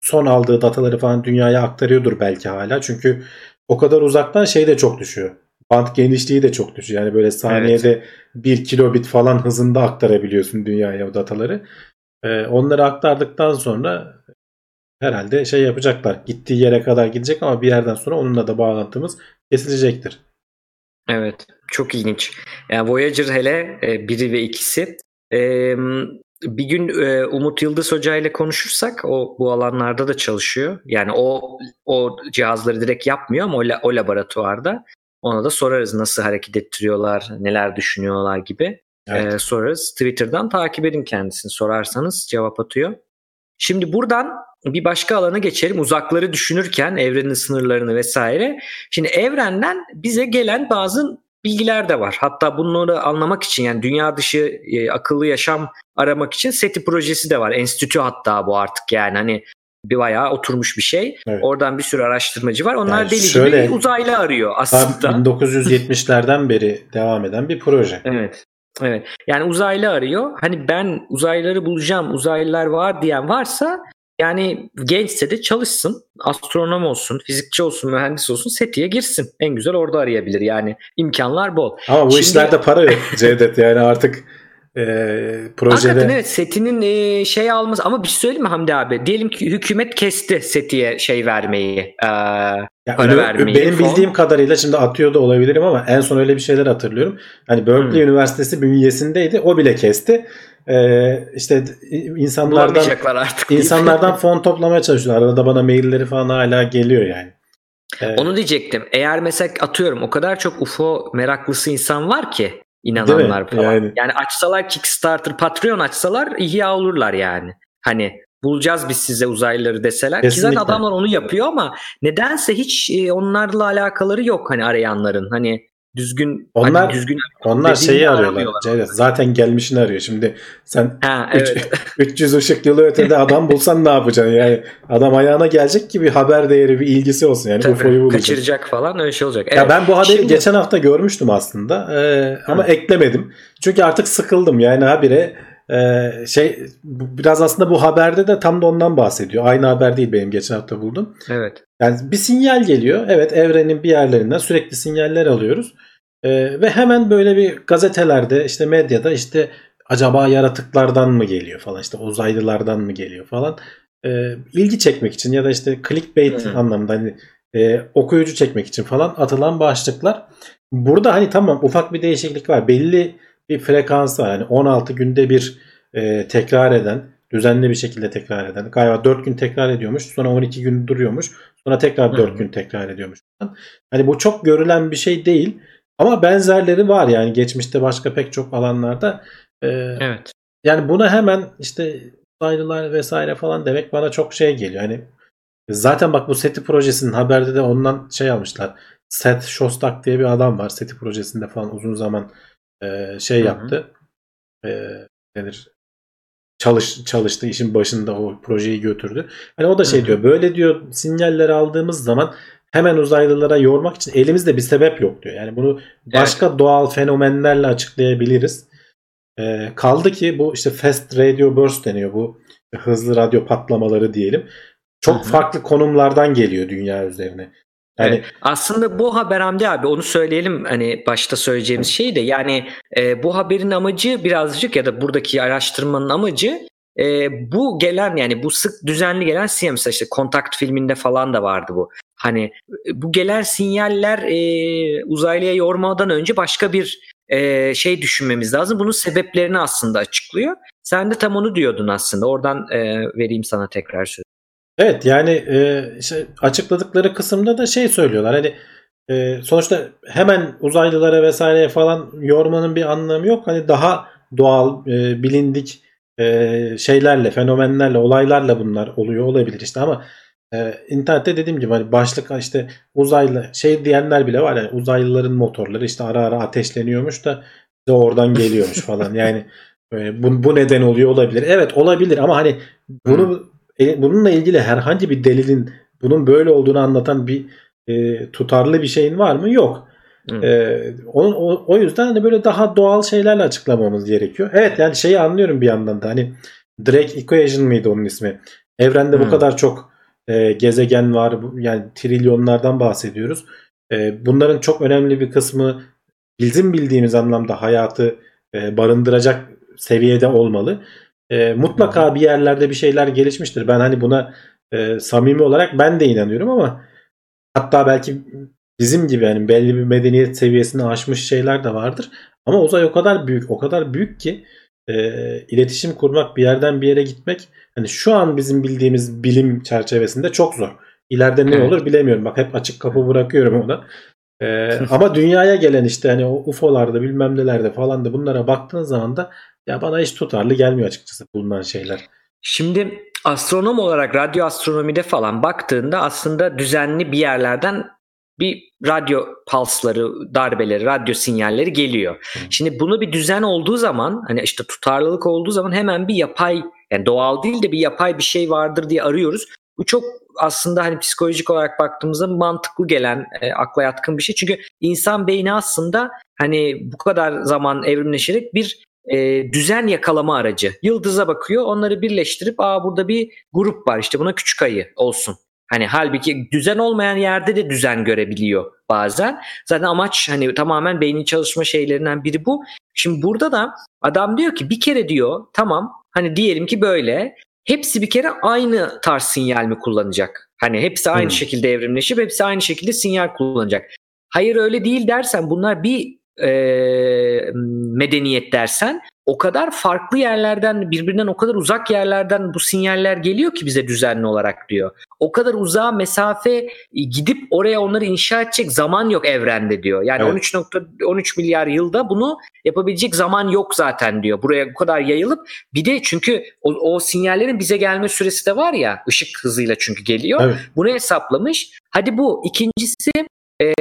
S2: son aldığı dataları falan dünyaya aktarıyordur belki hala. Çünkü o kadar uzaktan şey de çok düşüyor. Band genişliği de çok düşüyor. Yani böyle saniyede 1 kilobit falan hızında aktarabiliyorsun dünyaya o dataları. Ee, onları aktardıktan sonra herhalde şey yapacaklar. Gittiği yere kadar gidecek ama bir yerden sonra onunla da bağlantımız kesilecektir.
S3: Evet. Çok ilginç. Yani Voyager hele e, biri ve ikisi. E, bir gün e, Umut Yıldız Hoca ile konuşursak o bu alanlarda da çalışıyor. Yani o o cihazları direkt yapmıyor ama o, la, o laboratuvarda. Ona da sorarız nasıl hareket ettiriyorlar, neler düşünüyorlar gibi.
S2: Evet.
S3: E, sorarız. Twitter'dan takip edin kendisini. Sorarsanız cevap atıyor. Şimdi buradan bir başka alana geçelim. Uzakları düşünürken evrenin sınırlarını vesaire. Şimdi evrenden bize gelen bazı bilgiler de var. Hatta bunları anlamak için yani dünya dışı e, akıllı yaşam aramak için SETI projesi de var. Enstitü hatta bu artık yani hani bir bayağı oturmuş bir şey.
S2: Evet.
S3: Oradan bir sürü araştırmacı var. Onlar
S2: Yani
S3: deli
S2: şöyle-
S3: gibi uzaylı arıyor aslında.
S2: 1970'lerden beri devam eden bir proje.
S3: Evet. Evet. Yani uzaylı arıyor. Hani ben uzaylıları bulacağım, uzaylılar var diyen varsa yani gençse de çalışsın. Astronom olsun, fizikçi olsun, mühendis olsun SETI'ye girsin. En güzel orada arayabilir. Yani imkanlar bol.
S2: Ama bu
S3: Şimdi-
S2: işlerde para yok <laughs> Cevdet. Yani artık e, projede
S3: Hakikaten evet SETI'nin e, şey alması ama bir şey söyleyeyim mi Hamdi abi? Diyelim ki hükümet kesti SETI'ye şey vermeyi.
S2: Ya
S3: para
S2: ünü-
S3: vermeyi,
S2: benim
S3: fon.
S2: bildiğim kadarıyla şimdi atıyor da olabilirim ama en son öyle bir şeyler hatırlıyorum. Hani Berkeley Üniversitesi bünyesindeydi. O bile kesti. Ee, işte insanlardan
S3: artık.
S2: insanlardan fon toplamaya çalışıyorlar. Arada bana mailleri falan hala geliyor yani. Ee,
S3: Onu diyecektim. Eğer mesela atıyorum o kadar çok UFO meraklısı insan var ki inananlar falan.
S2: Yani.
S3: Yani. açsalar Kickstarter, Patreon açsalar ihya olurlar yani. Hani bulacağız biz size uzaylıları deseler. Ki
S2: Kesinlikle.
S3: zaten adamlar onu yapıyor ama nedense hiç e, onlarla alakaları yok hani arayanların. Hani düzgün
S2: Onlar-
S3: hani düzgün
S2: onlar şeyi arıyorlar. Cevdet, zaten gelmişini arıyor. Şimdi sen
S3: Ha,
S2: Üç-
S3: evet. <laughs>
S2: 300 ışık yılı ötede adam bulsan ne yapacaksın? Yani adam ayağına gelecek ki bir haber değeri, bir ilgisi olsun. Yani
S3: Tabii,
S2: UFO'yu bulacak.
S3: kaçıracak falan öyle şey olacak.
S2: Ya
S3: Evet.
S2: ben bu haberi
S3: Şimdi-
S2: geçen hafta görmüştüm aslında Ee, ama eklemedim. Çünkü artık sıkıldım yani habire e, şey biraz aslında bu haberde de tam da ondan bahsediyor. Aynı haber değil benim geçen hafta buldum.
S3: Evet.
S2: Yani bir sinyal geliyor. Evet evrenin bir yerlerinden sürekli sinyaller alıyoruz. Ee, ve hemen böyle bir gazetelerde işte medyada işte acaba yaratıklardan mı geliyor falan işte uzaylılardan mı geliyor falan. Ee, ilgi çekmek için ya da işte clickbait
S3: Hı.
S2: anlamda hani e, okuyucu çekmek için falan atılan başlıklar. Burada hani tamam ufak bir değişiklik var. Belli bir frekans var. Hani 16 günde bir e, tekrar eden, düzenli bir şekilde tekrar eden. Galiba 4 gün tekrar ediyormuş. Sonra 12 gün duruyormuş. Sonra tekrar
S3: Hı
S2: 4
S3: hı.
S2: gün tekrar ediyormuş. Hani bu çok görülen bir şey değil. Ama benzerleri var yani geçmişte başka pek çok alanlarda. E,
S3: Evet.
S2: yani buna hemen işte uzaylılar vesaire falan demek bana çok şey geliyor. Hani zaten bak bu SETI projesinin haberde de ondan şey almışlar. Seth Shostak diye bir adam var. SETI projesinde falan uzun zaman e, şey
S3: Hı hı.
S2: yaptı. E, denir çalış çalıştı işin başında o projeyi götürdü. Hani o da şey
S3: Hı hı.
S2: diyor. Böyle diyor sinyalleri aldığımız zaman hemen uzaylılara yormak için elimizde bir sebep yok diyor. Yani bunu başka doğal fenomenlerle açıklayabiliriz. E, kaldı ki bu işte fast radio burst deniyor bu hızlı radyo patlamaları diyelim. Çok
S3: Hı hı.
S2: farklı konumlardan geliyor dünya üzerine. Yani
S3: Evet. Aslında bu haber Hamdi abi onu söyleyelim hani başta söyleyeceğimiz şey de yani e, bu haberin amacı birazcık ya da buradaki araştırmanın amacı e, bu gelen yani bu sık düzenli gelen sinyal mesela işte Kontakt filminde falan da vardı bu. Hani e, bu gelen sinyaller e, uzaylıya yormadan önce başka bir e, şey düşünmemiz lazım. Bunun sebeplerini aslında açıklıyor. Sen de tam onu diyordun aslında. Oradan e, vereyim sana tekrar söz.
S2: Evet yani e, işte açıkladıkları kısımda da şey söylüyorlar. Hani e, sonuçta hemen uzaylılara vesaireye falan yormanın bir anlamı yok. Hani daha doğal, e, bilindik e, şeylerle, fenomenlerle, olaylarla bunlar oluyor olabilir işte ama e, internette dediğim gibi hani başlık işte uzaylı şey diyenler bile var yani uzaylıların motorları işte ara ara ateşleniyormuş da de oradan geliyormuş <laughs> falan yani e, bu, bu neden oluyor olabilir. Evet olabilir ama hani bunu bununla ilgili herhangi bir delilin bunun böyle olduğunu anlatan bir e, tutarlı bir şeyin var mı? Yok. Ee, onun, o, o yüzden hani böyle daha doğal şeylerle açıklamamız gerekiyor. Evet yani şeyi anlıyorum bir yandan da hani Drake Equation mıydı onun ismi? Evrende hmm. bu kadar çok e, gezegen var yani trilyonlardan bahsediyoruz. E, bunların çok önemli bir kısmı bizim bildiğimiz anlamda hayatı e, barındıracak seviyede olmalı. E, mutlaka bir yerlerde bir şeyler gelişmiştir. Ben hani buna e, samimi olarak ben de inanıyorum ama hatta belki bizim gibi yani belli bir medeniyet seviyesini aşmış şeyler de vardır. Ama uzay o kadar büyük, o kadar büyük ki e, iletişim kurmak, bir yerden bir yere gitmek hani şu an bizim bildiğimiz bilim çerçevesinde çok zor. İleride ne olur bilemiyorum. Bak hep açık kapı bırakıyorum ona. Ee, ama dünyaya gelen işte hani o UFO'larda bilmem nelerde falan da bunlara baktığın zaman da ya bana hiç tutarlı gelmiyor açıkçası bulunan şeyler.
S3: Şimdi astronom olarak radyo astronomide falan baktığında aslında düzenli bir yerlerden bir radyo pulsları, darbeleri, radyo sinyalleri geliyor. Şimdi bunu bir düzen olduğu zaman hani işte tutarlılık olduğu zaman hemen bir yapay yani doğal değil de bir yapay bir şey vardır diye arıyoruz. Bu çok aslında hani psikolojik olarak baktığımızda mantıklı gelen, e, akla yatkın bir şey. Çünkü insan beyni aslında hani bu kadar zaman evrimleşerek bir e, düzen yakalama aracı. Yıldıza bakıyor, onları birleştirip aa burada bir grup var işte buna küçük ayı olsun. Hani halbuki düzen olmayan yerde de düzen görebiliyor bazen. Zaten amaç hani tamamen beynin çalışma şeylerinden biri bu. Şimdi burada da adam diyor ki bir kere diyor tamam hani diyelim ki böyle hepsi bir kere aynı tarz sinyal mi kullanacak? Hani hepsi aynı hmm. şekilde evrimleşip hepsi aynı şekilde sinyal kullanacak. Hayır öyle değil dersen bunlar bir e, medeniyet dersen o kadar farklı yerlerden birbirinden o kadar uzak yerlerden bu sinyaller geliyor ki bize düzenli olarak diyor. O kadar uzağa mesafe e, gidip oraya onları inşa edecek zaman yok evrende diyor. Yani evet. 13.13 milyar yılda bunu yapabilecek zaman yok zaten diyor. Buraya bu kadar yayılıp bir de çünkü o, o sinyallerin bize gelme süresi de var ya ışık hızıyla çünkü geliyor. Evet. Bunu hesaplamış. Hadi bu ikincisi ee,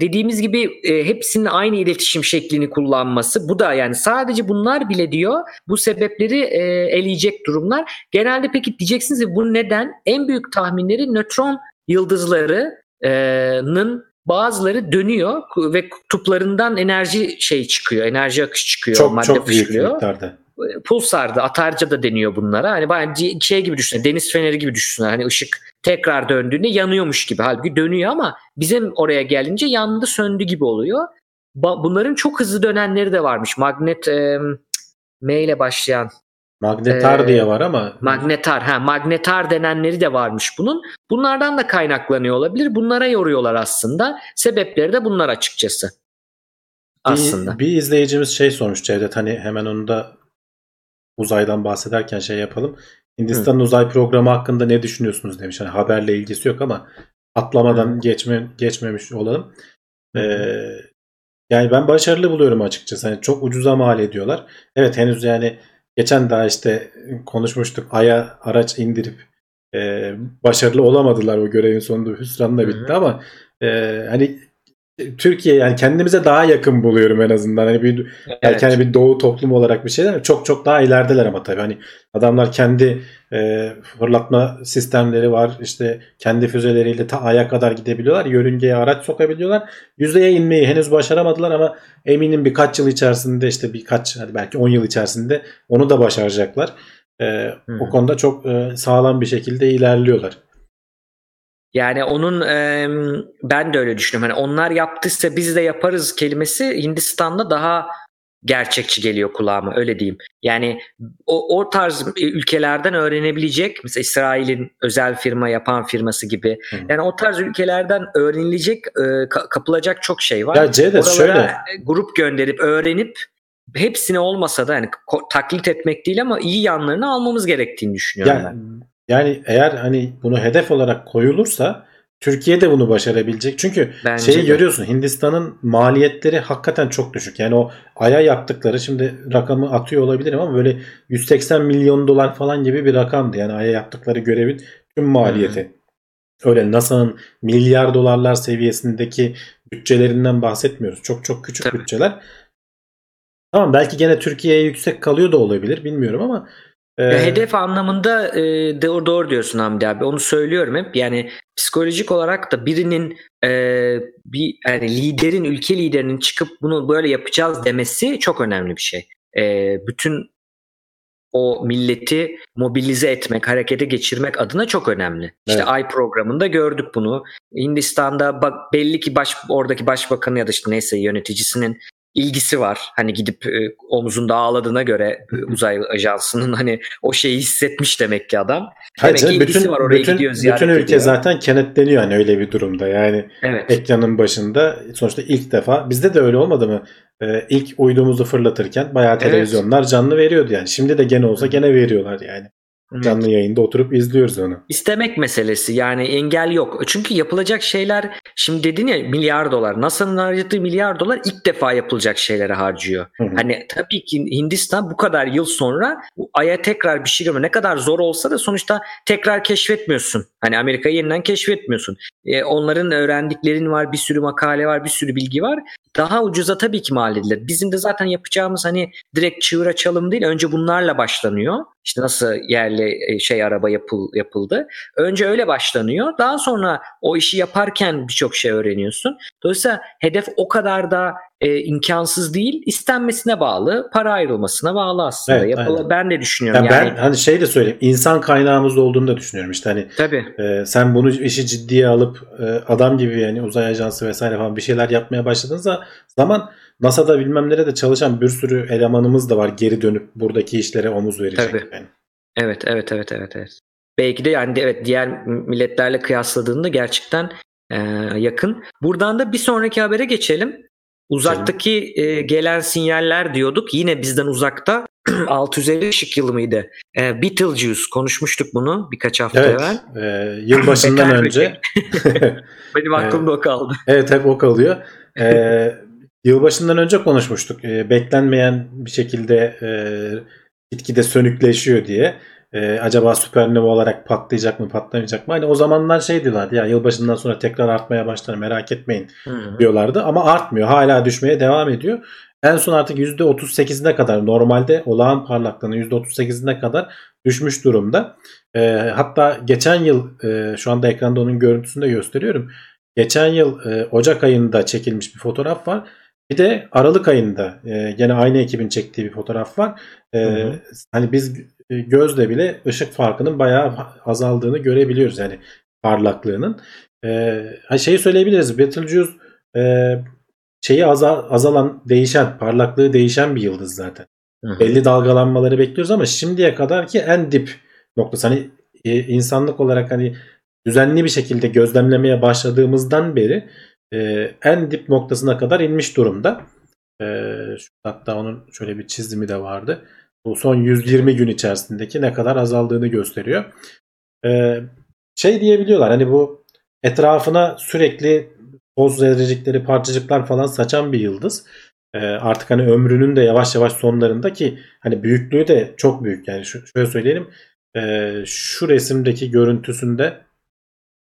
S3: dediğimiz gibi e, hepsinin aynı iletişim şeklini kullanması bu da yani sadece bunlar bile diyor bu sebepleri e, eleyecek durumlar. Genelde peki diyeceksiniz ki bu neden? En büyük tahminleri nötron yıldızlarının bazıları dönüyor ve kutuplarından enerji şey çıkıyor, enerji akışı çıkıyor,
S2: çok,
S3: madde
S2: çok büyük miktarda.
S3: Pulsarda, atarca da deniyor bunlara. Hani bence şey gibi düşünün, deniz feneri gibi düşünün. Hani ışık tekrar döndüğünde yanıyormuş gibi. Halbuki dönüyor ama bizim oraya gelince yandı söndü gibi oluyor. Bunların çok hızlı dönenleri de varmış. Magnet e, M ile başlayan.
S2: Magnetar e, diye var ama.
S3: Magnetar. Ha, magnetar denenleri de varmış bunun. Bunlardan da kaynaklanıyor olabilir. Bunlara yoruyorlar aslında. Sebepleri de bunlar açıkçası. Aslında.
S2: Bir, bir izleyicimiz şey sormuş Cevdet hani hemen onu da uzaydan bahsederken şey yapalım. Hindistan Hı. uzay programı hakkında ne düşünüyorsunuz demiş. Hani haberle ilgisi yok ama atlamadan Hı. geçme geçmemiş olalım. Ee, yani ben başarılı buluyorum açıkçası. Hani çok ucuza mal ediyorlar. Evet henüz yani geçen daha işte konuşmuştuk. Ay'a araç indirip e, başarılı olamadılar o görevin sonunda hüsranla bitti Hı. ama e, hani Türkiye yani kendimize daha yakın buluyorum en azından. Hani bir evet. belki hani bir doğu toplum olarak bir şeyler çok çok daha ilerideler ama tabii hani adamlar kendi e, fırlatma sistemleri var. işte kendi füzeleriyle ta aya kadar gidebiliyorlar. Yörüngeye araç sokabiliyorlar. Yüzeye inmeyi henüz başaramadılar ama eminim birkaç yıl içerisinde işte birkaç hadi belki 10 yıl içerisinde onu da başaracaklar. E, hmm. O konuda çok e, sağlam bir şekilde ilerliyorlar.
S3: Yani onun e, ben de öyle düşünüyorum. Hani onlar yaptıysa biz de yaparız kelimesi Hindistan'da daha gerçekçi geliyor kulağıma öyle diyeyim. Yani o, o tarz ülkelerden öğrenebilecek mesela İsrail'in özel firma yapan firması gibi
S2: Hı.
S3: yani o tarz ülkelerden öğrenilecek e, ka- kapılacak çok şey var.
S2: Ya
S3: Oralara
S2: şöyle
S3: grup gönderip öğrenip hepsini olmasa da yani taklit etmek değil ama iyi yanlarını almamız gerektiğini düşünüyorum
S2: Ya,
S3: ben.
S2: Yani eğer hani bunu hedef olarak koyulursa Türkiye de bunu başarabilecek. Çünkü
S3: Bence
S2: şeyi
S3: de.
S2: görüyorsun Hindistan'ın maliyetleri hakikaten çok düşük. Yani o aya yaptıkları şimdi rakamı atıyor olabilirim ama böyle 180 milyon dolar falan gibi bir rakamdı. Yani aya yaptıkları görevin tüm maliyeti. Öyle NASA'nın milyar dolarlar seviyesindeki bütçelerinden bahsetmiyoruz. Çok çok küçük
S3: Tabii.
S2: bütçeler. Tamam belki gene Türkiye'ye yüksek kalıyor da olabilir bilmiyorum ama e,
S3: Ya hedef anlamında e, doğru, doğru diyorsun Hamdi abi. Onu söylüyorum hep. Yani psikolojik olarak da birinin e, bir yani liderin, ülke liderinin çıkıp bunu böyle yapacağız demesi çok önemli bir şey. E, bütün o milleti mobilize etmek, harekete geçirmek adına çok önemli. İşte
S2: Evet.
S3: Ay programında gördük bunu. Hindistan'da bak belli ki baş oradaki başbakanı ya da işte neyse yöneticisinin ilgisi var. Hani gidip e, omzunda ağladığına göre e, uzay ajansının hani o şeyi hissetmiş demek ki adam.
S2: hayır
S3: demek ki ilgisi var, oraya
S2: bütün,
S3: gidiyor, ziyaret
S2: bütün ülke
S3: ediyor.
S2: zaten kenetleniyor hani öyle bir durumda. Yani
S3: Evet.
S2: ekranın başında sonuçta ilk defa bizde de öyle olmadı mı? Ee, ilk uydumuzu fırlatırken bayağı
S3: Evet.
S2: televizyonlar canlı veriyordu yani. Şimdi de gene olsa gene veriyorlar yani.
S3: Evet.
S2: Canlı yayında oturup izliyoruz onu.
S3: İstemek meselesi yani engel yok. Çünkü yapılacak şeyler şimdi dedin ya milyar dolar. NASA'nın harcadığı milyar dolar ilk defa yapılacak şeylere harcıyor.
S2: Hı hı.
S3: Hani tabii ki Hindistan bu kadar yıl sonra Ay'a tekrar bir şey görme ne kadar zor olsa da sonuçta tekrar keşfetmiyorsun. Hani Amerika'yı yeniden keşfetmiyorsun. E, onların öğrendiklerin var, bir sürü makale var, bir sürü bilgi var. Daha ucuza tabii ki mal edilir. Bizim de zaten yapacağımız hani direkt çığır açalım değil. Önce bunlarla başlanıyor. İşte nasıl yerli e, şey araba yapıl, yapıldı. Önce öyle başlanıyor. Daha sonra o işi yaparken birçok şey öğreniyorsun. Dolayısıyla hedef o kadar da e, imkansız değil. İstenmesine bağlı, para ayrılmasına bağlı aslında.
S2: Evet,
S3: Yapıla-
S2: aynen.
S3: ben de düşünüyorum.
S2: Yani
S3: Yani,
S2: ben hani şey de söyleyeyim. insan kaynağımız olduğunu da düşünüyorum. İşte hani
S3: tabii.
S2: e, sen bunu işi ciddiye alıp e, adam gibi yani uzay ajansı vesaire falan bir şeyler yapmaya başladığınızda zaman NASA'da bilmem nerede çalışan bir sürü elemanımız da var geri dönüp buradaki işlere omuz verecek.
S3: Tabii.
S2: Yani.
S3: Evet, evet, evet, evet, evet. Belki de yani evet diğer milletlerle kıyasladığında gerçekten e, yakın. Buradan da bir sonraki habere geçelim. Uzaktaki e, gelen sinyaller diyorduk. Yine bizden uzakta <clears throat> 650 ışık yılı mıydı? E, Betelgeuse konuşmuştuk bunu birkaç hafta
S2: Evet.
S3: evvel.
S2: E, yılbaşından önce <laughs>
S3: Benim aklımda o kaldı.
S2: Evet hep o kalıyor. Ee, yılbaşından önce konuşmuştuk. Ee, beklenmeyen bir şekilde e, gitgide sönükleşiyor diye. Ee, acaba süpernova olarak patlayacak mı patlamayacak mı? Hani o zamanlar şey diyorlardı ya yılbaşından sonra tekrar artmaya başlar merak etmeyin
S3: Hı.
S2: diyorlardı. Ama artmıyor. Hala düşmeye devam ediyor. En son artık %38'ine kadar normalde olağan parlaklığının %38'ine kadar düşmüş durumda. Ee, hatta geçen yıl e, şu anda ekranda onun görüntüsünü de gösteriyorum. Geçen yıl e, Ocak ayında çekilmiş bir fotoğraf var. Bir de Aralık ayında e, gene aynı ekibin çektiği bir fotoğraf var. E,
S3: Hı hı.
S2: Hani biz e, gözle bile ışık farkının bayağı azaldığını görebiliyoruz yani parlaklığının. E, ha şeyi söyleyebiliriz. Betelgeuse e, şeyi aza- azalan, değişen, parlaklığı değişen bir yıldız zaten.
S3: Hı hı.
S2: Belli dalgalanmaları bekliyoruz ama şimdiye kadar ki en dip noktası. Hani e, insanlık olarak hani düzenli bir şekilde gözlemlemeye başladığımızdan beri e, en dip noktasına kadar inmiş durumda. E, hatta onun şöyle bir çizimi de vardı. Bu son 120 gün içerisindeki ne kadar azaldığını gösteriyor. E, şey diyebiliyorlar hani bu etrafına sürekli toz zerrecikleri, parçacıklar falan saçan bir yıldız. E, artık hani ömrünün de yavaş yavaş sonlarında ki hani büyüklüğü de çok büyük. Yani şu, şöyle söyleyelim. E, şu resimdeki görüntüsünde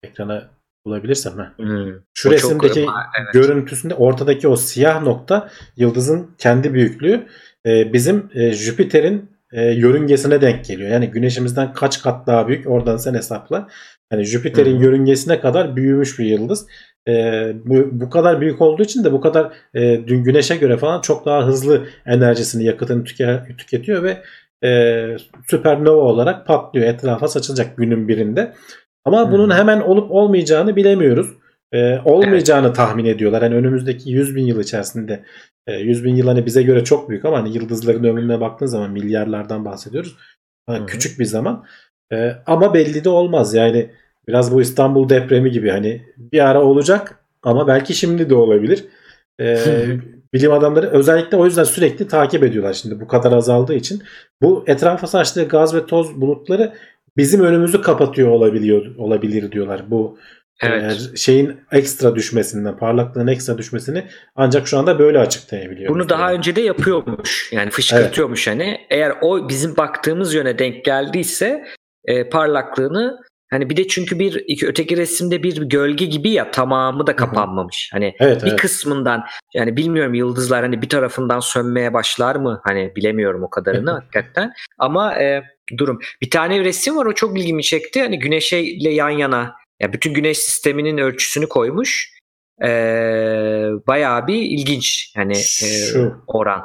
S2: ekrana bulabilirsem. Heh.
S3: Hı.
S2: Şu
S3: O çok-
S2: resimdeki
S3: Evet.
S2: görüntüsünde ortadaki o siyah nokta yıldızın kendi büyüklüğü e, bizim e, Jüpiter'in e, yörüngesine denk geliyor. Yani güneşimizden kaç kat daha büyük oradan sen hesapla. Yani Jüpiter'in
S3: hı.
S2: yörüngesine kadar büyümüş bir yıldız. E, bu, bu kadar büyük olduğu için de bu kadar e, dün güneşe göre falan çok daha hızlı enerjisini yakıtını tüke- tüketiyor ve e, süpernova olarak patlıyor. Etrafa saçılacak günün birinde. Ama
S3: Hı.
S2: bunun hemen olup olmayacağını bilemiyoruz. E, olmayacağını tahmin ediyorlar. Hani önümüzdeki 100 bin yıl içerisinde e, 100 bin yıl hani bize göre çok büyük ama hani yıldızların ömrüne baktığın zaman milyarlardan bahsediyoruz. Hani
S3: Hı hı.
S2: küçük bir zaman. E, ama belli de olmaz. Yani biraz bu İstanbul depremi gibi hani bir ara olacak ama belki şimdi de olabilir. E, bilim adamları özellikle o yüzden sürekli takip ediyorlar şimdi bu kadar azaldığı için. Bu etrafa saçtığı gaz ve toz bulutları bizim önümüzü kapatıyor olabiliyor olabilir diyorlar. Bu
S3: Evet.
S2: e, şeyin ekstra düşmesinden, parlaklığın ekstra düşmesini ancak şu anda böyle açıklayabiliyoruz.
S3: Bunu daha önce de yapıyormuş. Yani fışkırtıyormuş hani. Eğer o bizim baktığımız yöne denk geldiyse e, parlaklığını hani bir de çünkü bir iki, öteki resimde bir gölge gibi ya tamamı da kapanmamış. Hani
S2: Evet,
S3: bir
S2: evet.
S3: kısmından yani bilmiyorum yıldızlar hani bir tarafından sönmeye başlar mı? Hani bilemiyorum o kadarını hakikaten. Ama e, durum. Bir tane resim var o çok ilgimi çekti. Hani güneşle yan yana ya bütün güneş sisteminin ölçüsünü koymuş. E, bayağı bir ilginç yani e,
S2: Şu.
S3: oran.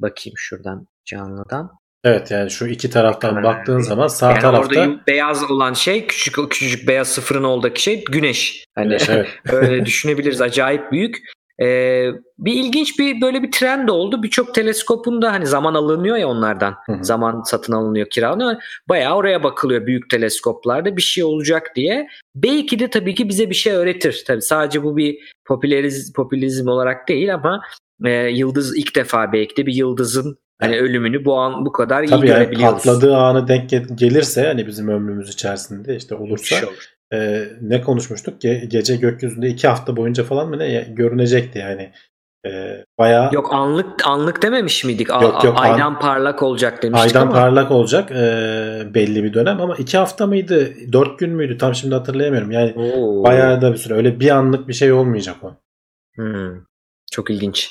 S3: Bakayım şuradan canlıdan.
S2: Evet yani şu iki taraftan
S3: Evet.
S2: baktığın zaman sağ
S3: yani
S2: tarafta
S3: orada beyaz olan şey küçük küçücük beyaz sıfırın oradaki şey güneş. Hani
S2: Güneş, evet. <laughs>
S3: öyle düşünebiliriz acayip büyük. Ee, bir ilginç bir böyle bir trend oldu. Birçok teleskopun da hani zaman alınıyor ya onlardan.
S2: Hı hı.
S3: Zaman satın alınıyor, kiralanıyor. Bayağı oraya bakılıyor büyük teleskoplarda bir şey olacak diye. Belki de tabii ki bize bir şey öğretir. Tabii sadece bu bir popüleriz, popülizm olarak değil ama e, yıldız ilk defa belki de bir yıldızın hani ölümünü bu an bu kadar iyi
S2: tabii yani
S3: görebiliyoruz.
S2: patladığı anı denk ge- gelirse hani bizim ömrümüz içerisinde işte olursa
S3: şey olur.
S2: E, ne konuşmuştuk ki gece gökyüzünde iki hafta boyunca falan mı ne ya- görünecekti yani. E, bayağı
S3: Yok anlık anlık dememiş miydik? A-
S2: Yok, yok,
S3: aydan parlak olacak demiştik
S2: aydan
S3: ama.
S2: parlak olacak e, belli bir dönem ama iki hafta mıydı dört gün müydü tam şimdi hatırlayamıyorum yani
S3: Oo.
S2: bayağı da bir süre öyle bir anlık bir şey olmayacak o.
S3: Hmm. Çok ilginç.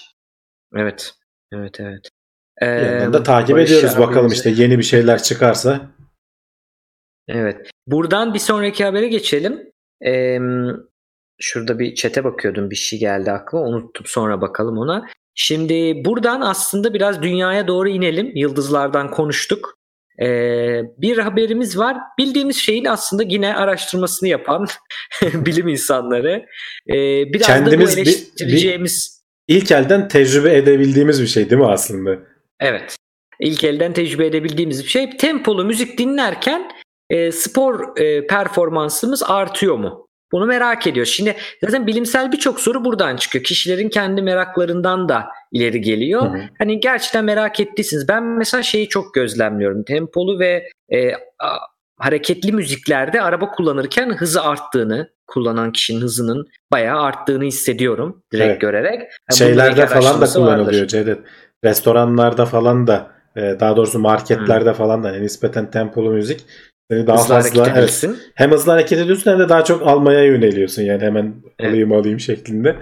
S3: Evet. Evet evet. Ee,
S2: yandan da takip
S3: Barış
S2: ediyoruz bakalım
S3: abimize-
S2: işte yeni bir şeyler çıkarsa.
S3: Evet. Buradan bir sonraki habere geçelim. Ee, şurada bir çete bakıyordum. Bir şey geldi aklıma. Unuttum sonra bakalım ona. Şimdi buradan aslında biraz dünyaya doğru inelim. Yıldızlardan konuştuk. Ee, bir haberimiz var. Bildiğimiz şeyin aslında yine araştırmasını yapan <laughs> bilim insanları. Ee, biraz
S2: Kendimiz
S3: da bu
S2: bir-
S3: eleştireceğimiz...
S2: İlk elden tecrübe edebildiğimiz bir şey değil mi aslında?
S3: Evet. İlk elden tecrübe edebildiğimiz bir şey. Tempolu müzik dinlerken e, spor e, performansımız artıyor mu? Bunu merak ediyor. Şimdi zaten bilimsel birçok soru buradan çıkıyor. Kişilerin kendi meraklarından da ileri geliyor.
S2: Hı hı.
S3: Hani gerçekten merak ettiyseniz ben mesela şeyi çok gözlemliyorum. Tempolu ve e, a- hareketli müziklerde araba kullanırken hızı arttığını, kullanan kişinin hızının bayağı arttığını hissediyorum direkt
S2: Evet.
S3: görerek. Bunun
S2: Şeylerde falan da
S3: araştırması vardır.
S2: kullanılıyor Cevdet. Restoranlarda falan da e, daha doğrusu marketlerde falan da hani nispeten tempolu müzik seni daha
S3: Hızlı
S2: fazla evet, hem hızlı hareket ediyorsun hem de daha çok almaya yöneliyorsun yani hemen
S3: Evet.
S2: alayım alayım şeklinde.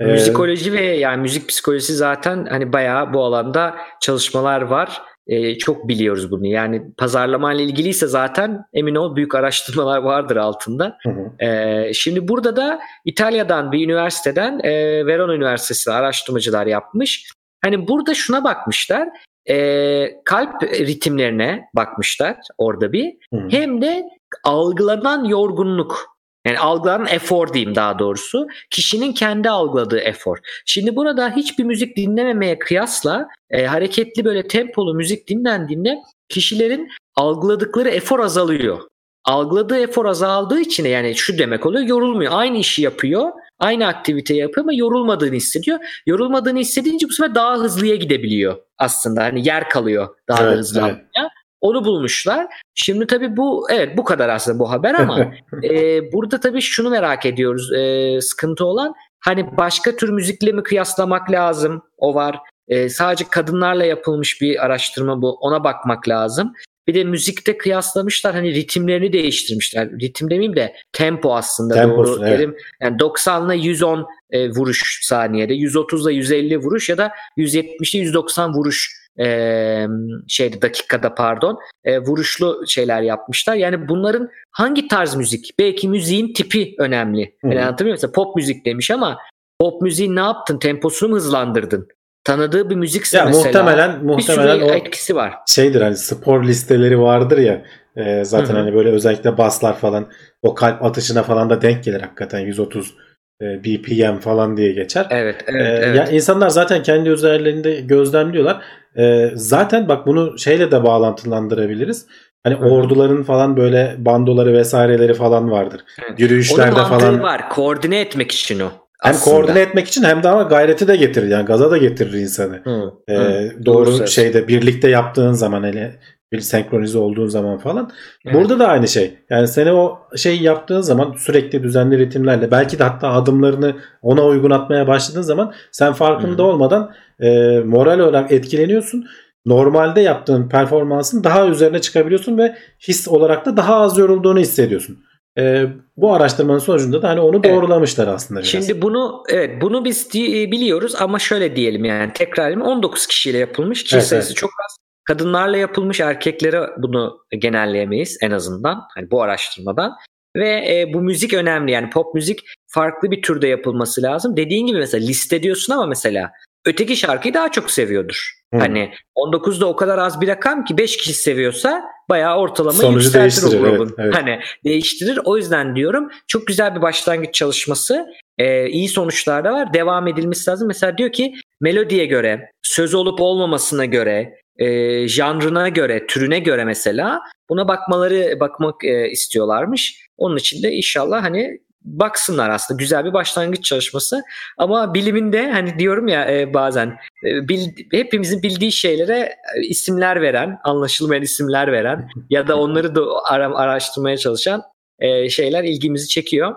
S2: E,
S3: Müzikoloji ve yani müzik psikolojisi zaten hani bayağı bu alanda çalışmalar var. Ee, çok biliyoruz bunu. Yani pazarlama ile ilgiliyse zaten emin ol büyük araştırmalar vardır altında.
S2: hı hı.
S3: Ee, şimdi burada da İtalya'dan bir üniversiteden e, Verona Üniversitesi araştırmacılar yapmış. Hani burada şuna bakmışlar. E, kalp ritimlerine bakmışlar orada bir.
S2: Hı.
S3: Hem de algılanan yorgunluk. Yani algılanan efor diyeyim daha doğrusu. Kişinin kendi algıladığı efor. Şimdi burada hiçbir müzik dinlememeye kıyasla e, hareketli böyle tempolu müzik dinlendiğinde kişilerin algıladıkları efor azalıyor. Algıladığı efor azaldığı için yani şu demek oluyor yorulmuyor. Aynı işi yapıyor. Aynı aktiviteyi yapıyor ama yorulmadığını hissediyor. Yorulmadığını hissedince bu sefer daha hızlıya gidebiliyor aslında. Hani yer kalıyor daha da
S2: Evet,
S3: hızlı
S2: evet.
S3: almaya. Onu bulmuşlar. Şimdi tabii bu evet bu kadar aslında bu haber ama <laughs> e, burada tabii şunu merak ediyoruz. E, sıkıntı olan hani başka tür müzikle mi kıyaslamak lazım? O var. E, sadece kadınlarla yapılmış bir araştırma bu. Ona bakmak lazım. Bir de müzikte kıyaslamışlar hani ritimlerini değiştirmişler. Ritim demeyeyim de tempo aslında
S2: Temposu,
S3: doğru
S2: evet.
S3: derim. Yani 90 ile 110 e, vuruş saniyede, 130 ile 150 vuruş ya da 170 ile 190 vuruş e, şeyde dakikada pardon e, vuruşlu şeyler yapmışlar. Yani bunların hangi tarz müzik? Belki müziğin tipi önemli. Yani anlatabiliyor muyum? Mesela pop müzik demiş ama pop müziği ne yaptın? Temposunu mu hızlandırdın? Tanıdığı bir müzikse
S2: Ya
S3: mesela
S2: muhtemelen
S3: bir
S2: muhtemelen
S3: sürü
S2: o
S3: etkisi var.
S2: şeydir hani spor listeleri vardır ya e, zaten
S3: Hı hı.
S2: hani böyle özellikle baslar falan o kalp atışına falan da denk gelir hakikaten 130 E, BPM falan diye geçer.
S3: Evet, evet,
S2: Ee,
S3: evet.
S2: Ya insanlar zaten kendi üzerlerinde gözlemliyorlar. Ee, zaten bak bunu şeyle de bağlantılandırabiliriz. Hani
S3: Hı.
S2: orduların falan böyle bandoları vesaireleri falan vardır.
S3: Evet.
S2: Yürüyüşlerde
S3: Onun
S2: falan
S3: var. Koordine etmek için o.
S2: hem
S3: aslında.
S2: koordine etmek için hem de ama gayreti de getirir. Yani gaza da getirir insanı.
S3: Hı,
S2: Ee,
S3: hı.
S2: doğru
S3: söylüyorsun.
S2: şeyde birlikte yaptığın zaman hele bir senkronize olduğun zaman falan.
S3: Evet.
S2: Burada da aynı şey. Yani seni o şey yaptığın zaman sürekli düzenli ritimlerle belki de hatta adımlarını ona uygun atmaya başladığın zaman sen farkında
S3: Hı.
S2: olmadan e, moral olarak etkileniyorsun. Normalde yaptığın performansın daha üzerine çıkabiliyorsun ve his olarak da daha az yorulduğunu hissediyorsun. E, bu araştırmanın sonucunda da hani onu
S3: Evet.
S2: doğrulamışlar aslında biraz.
S3: Şimdi bunu evet bunu biz di- biliyoruz ama şöyle diyelim yani tekrar 19 kişiyle yapılmış. Kişi
S2: Evet,
S3: sayısı
S2: evet.
S3: çok az. Kadınlarla yapılmış erkeklere bunu genelleyemeyiz en azından hani bu araştırmadan. Ve e, bu müzik önemli yani pop müzik farklı bir türde yapılması lazım. Dediğin gibi mesela liste diyorsun ama mesela öteki şarkıyı daha çok seviyordur.
S2: Hı.
S3: Hani 19'da o kadar az bir rakam ki 5 kişi seviyorsa bayağı ortalama
S2: Sonucu
S3: yükseltir o grubun.
S2: evet, evet.
S3: Hani değiştirir. O yüzden diyorum çok güzel bir başlangıç çalışması. Ee, iyi sonuçlar da var. Devam edilmesi lazım. Mesela diyor ki melodiye göre, söz olup olmamasına göre, e, janrına göre, türüne göre mesela buna bakmaları bakmak e, istiyorlarmış. Onun için de inşallah hani baksınlar aslında güzel bir başlangıç çalışması ama biliminde hani diyorum ya e, bazen e, bil, hepimizin bildiği şeylere e, isimler veren anlaşılmayan isimler veren ya da onları da ara, araştırmaya çalışan e, şeyler ilgimizi çekiyor.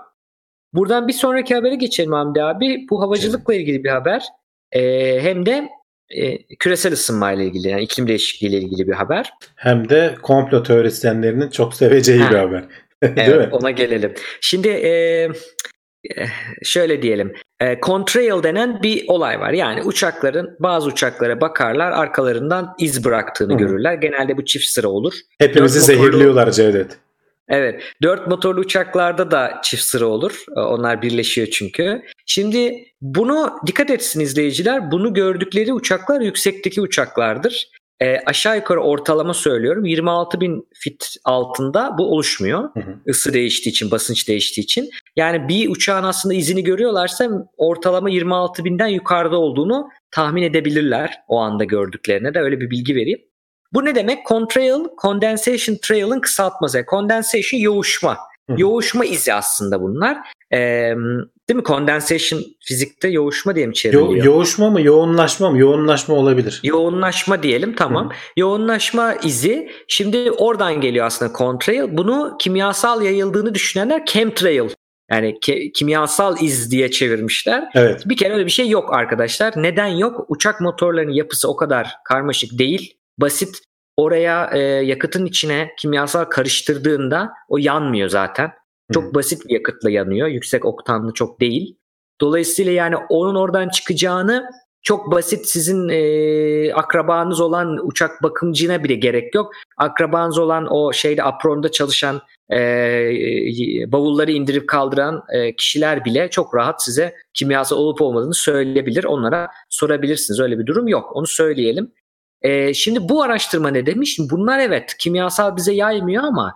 S3: Buradan bir sonraki habere geçelim Hamdi abi. Bu havacılıkla ilgili bir haber. E, hem de e, küresel ısınmayla ilgili yani iklim değişikliği ile ilgili bir haber.
S2: Hem de komplo teorisyenlerinin çok seveceği
S3: Ha.
S2: bir haber.
S3: Evet ona gelelim. Şimdi e, şöyle diyelim. E, contrail denen bir olay var. Yani uçakların bazı uçaklara bakarlar arkalarından iz bıraktığını
S2: Hı
S3: görürler. Genelde bu çift sıra olur.
S2: Hepimizi
S3: Dört motorlu-
S2: zehirliyorlar Cevdet.
S3: Evet. Dört motorlu uçaklarda da çift sıra olur. Onlar birleşiyor çünkü. Şimdi bunu dikkat etsin izleyiciler. Bunu gördükleri uçaklar yüksekteki uçaklardır. E, aşağı yukarı ortalama söylüyorum. 26 bin fit altında bu oluşmuyor.
S2: Hı hı.
S3: Isı değiştiği için, basınç değiştiği için. Yani bir uçağın aslında izini görüyorlarsa ortalama 26 binden yukarıda olduğunu tahmin edebilirler. O anda gördüklerine de öyle bir bilgi vereyim. Bu ne demek? Contrail, condensation trail'ın kısaltması. Condensation yoğuşma.
S2: Hı hı.
S3: Yoğuşma izi aslında bunlar. Ee, değil mi? Condensation fizikte yoğuşma diye mi
S2: Yo-
S3: çevriliyor?
S2: yoğuşma mı yoğunlaşma mı? Yoğunlaşma olabilir.
S3: Yoğunlaşma diyelim tamam. Yoğunlaşma izi şimdi oradan geliyor aslında contrail. Bunu kimyasal yayıldığını düşünenler chemtrail yani ke- kimyasal iz diye çevirmişler.
S2: Evet.
S3: Bir kere öyle bir şey yok arkadaşlar. Neden yok? Uçak motorlarının yapısı o kadar karmaşık değil. Basit oraya e, yakıtın içine kimyasal karıştırdığında o yanmıyor zaten. Çok basit bir yakıtla yanıyor. Yüksek oktanlı çok değil. Dolayısıyla yani onun oradan çıkacağını çok basit sizin e, akrabanız olan uçak bakımcına bile gerek yok. Akrabanız olan o şeyde apronda çalışan e, bavulları indirip kaldıran e, kişiler bile çok rahat size kimyasal olup olmadığını söyleyebilir. Onlara sorabilirsiniz. Öyle bir durum yok. Onu söyleyelim. E, şimdi bu araştırma ne demiş? Bunlar evet kimyasal bize yaymıyor ama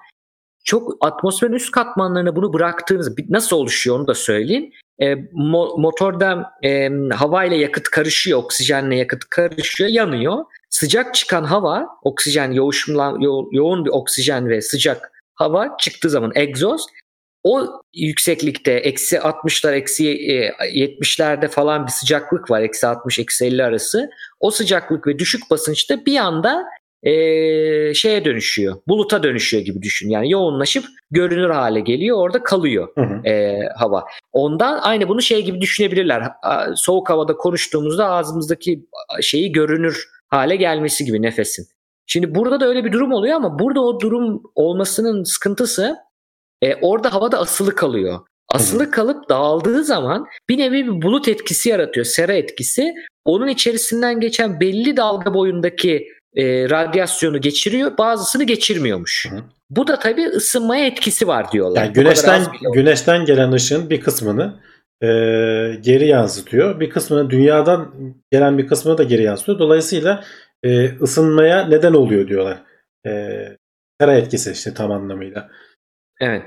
S3: çok atmosferin üst katmanlarına bunu bıraktığınız nasıl oluşuyor onu da söyleyeyim. E, mo- motorda e, hava ile yakıt karışıyor, oksijenle yakıt karışıyor, yanıyor. Sıcak çıkan hava, oksijen yoğuşumlan yo- yoğun bir oksijen ve sıcak hava çıktığı zaman egzoz o yükseklikte eksi 60'lar eksi e, 70'lerde falan bir sıcaklık var eksi 60 eksi 50 arası o sıcaklık ve düşük basınçta bir anda e, şeye dönüşüyor buluta dönüşüyor gibi düşün yani yoğunlaşıp görünür hale geliyor orada kalıyor
S2: Hı hı.
S3: e, hava. Ondan aynı bunu şey gibi düşünebilirler. Soğuk havada konuştuğumuzda ağzımızdaki şeyi görünür hale gelmesi gibi nefesin. Şimdi burada da öyle bir durum oluyor ama burada o durum olmasının sıkıntısı e, orada havada asılı kalıyor. Asılı kalıp dağıldığı zaman bir nevi bir bulut etkisi yaratıyor. Sera etkisi. Onun içerisinden geçen belli dalga boyundaki e, radyasyonu geçiriyor. Bazısını geçirmiyormuş.
S2: Hı.
S3: Bu da tabii ısınmaya etkisi var diyorlar.
S2: Yani güneşten güneşten gelen ışığın bir kısmını e, geri yansıtıyor. Bir kısmını dünyadan gelen bir kısmını da geri yansıtıyor. Dolayısıyla e, ısınmaya neden oluyor diyorlar. E, sera etkisi işte tam anlamıyla.
S3: Evet.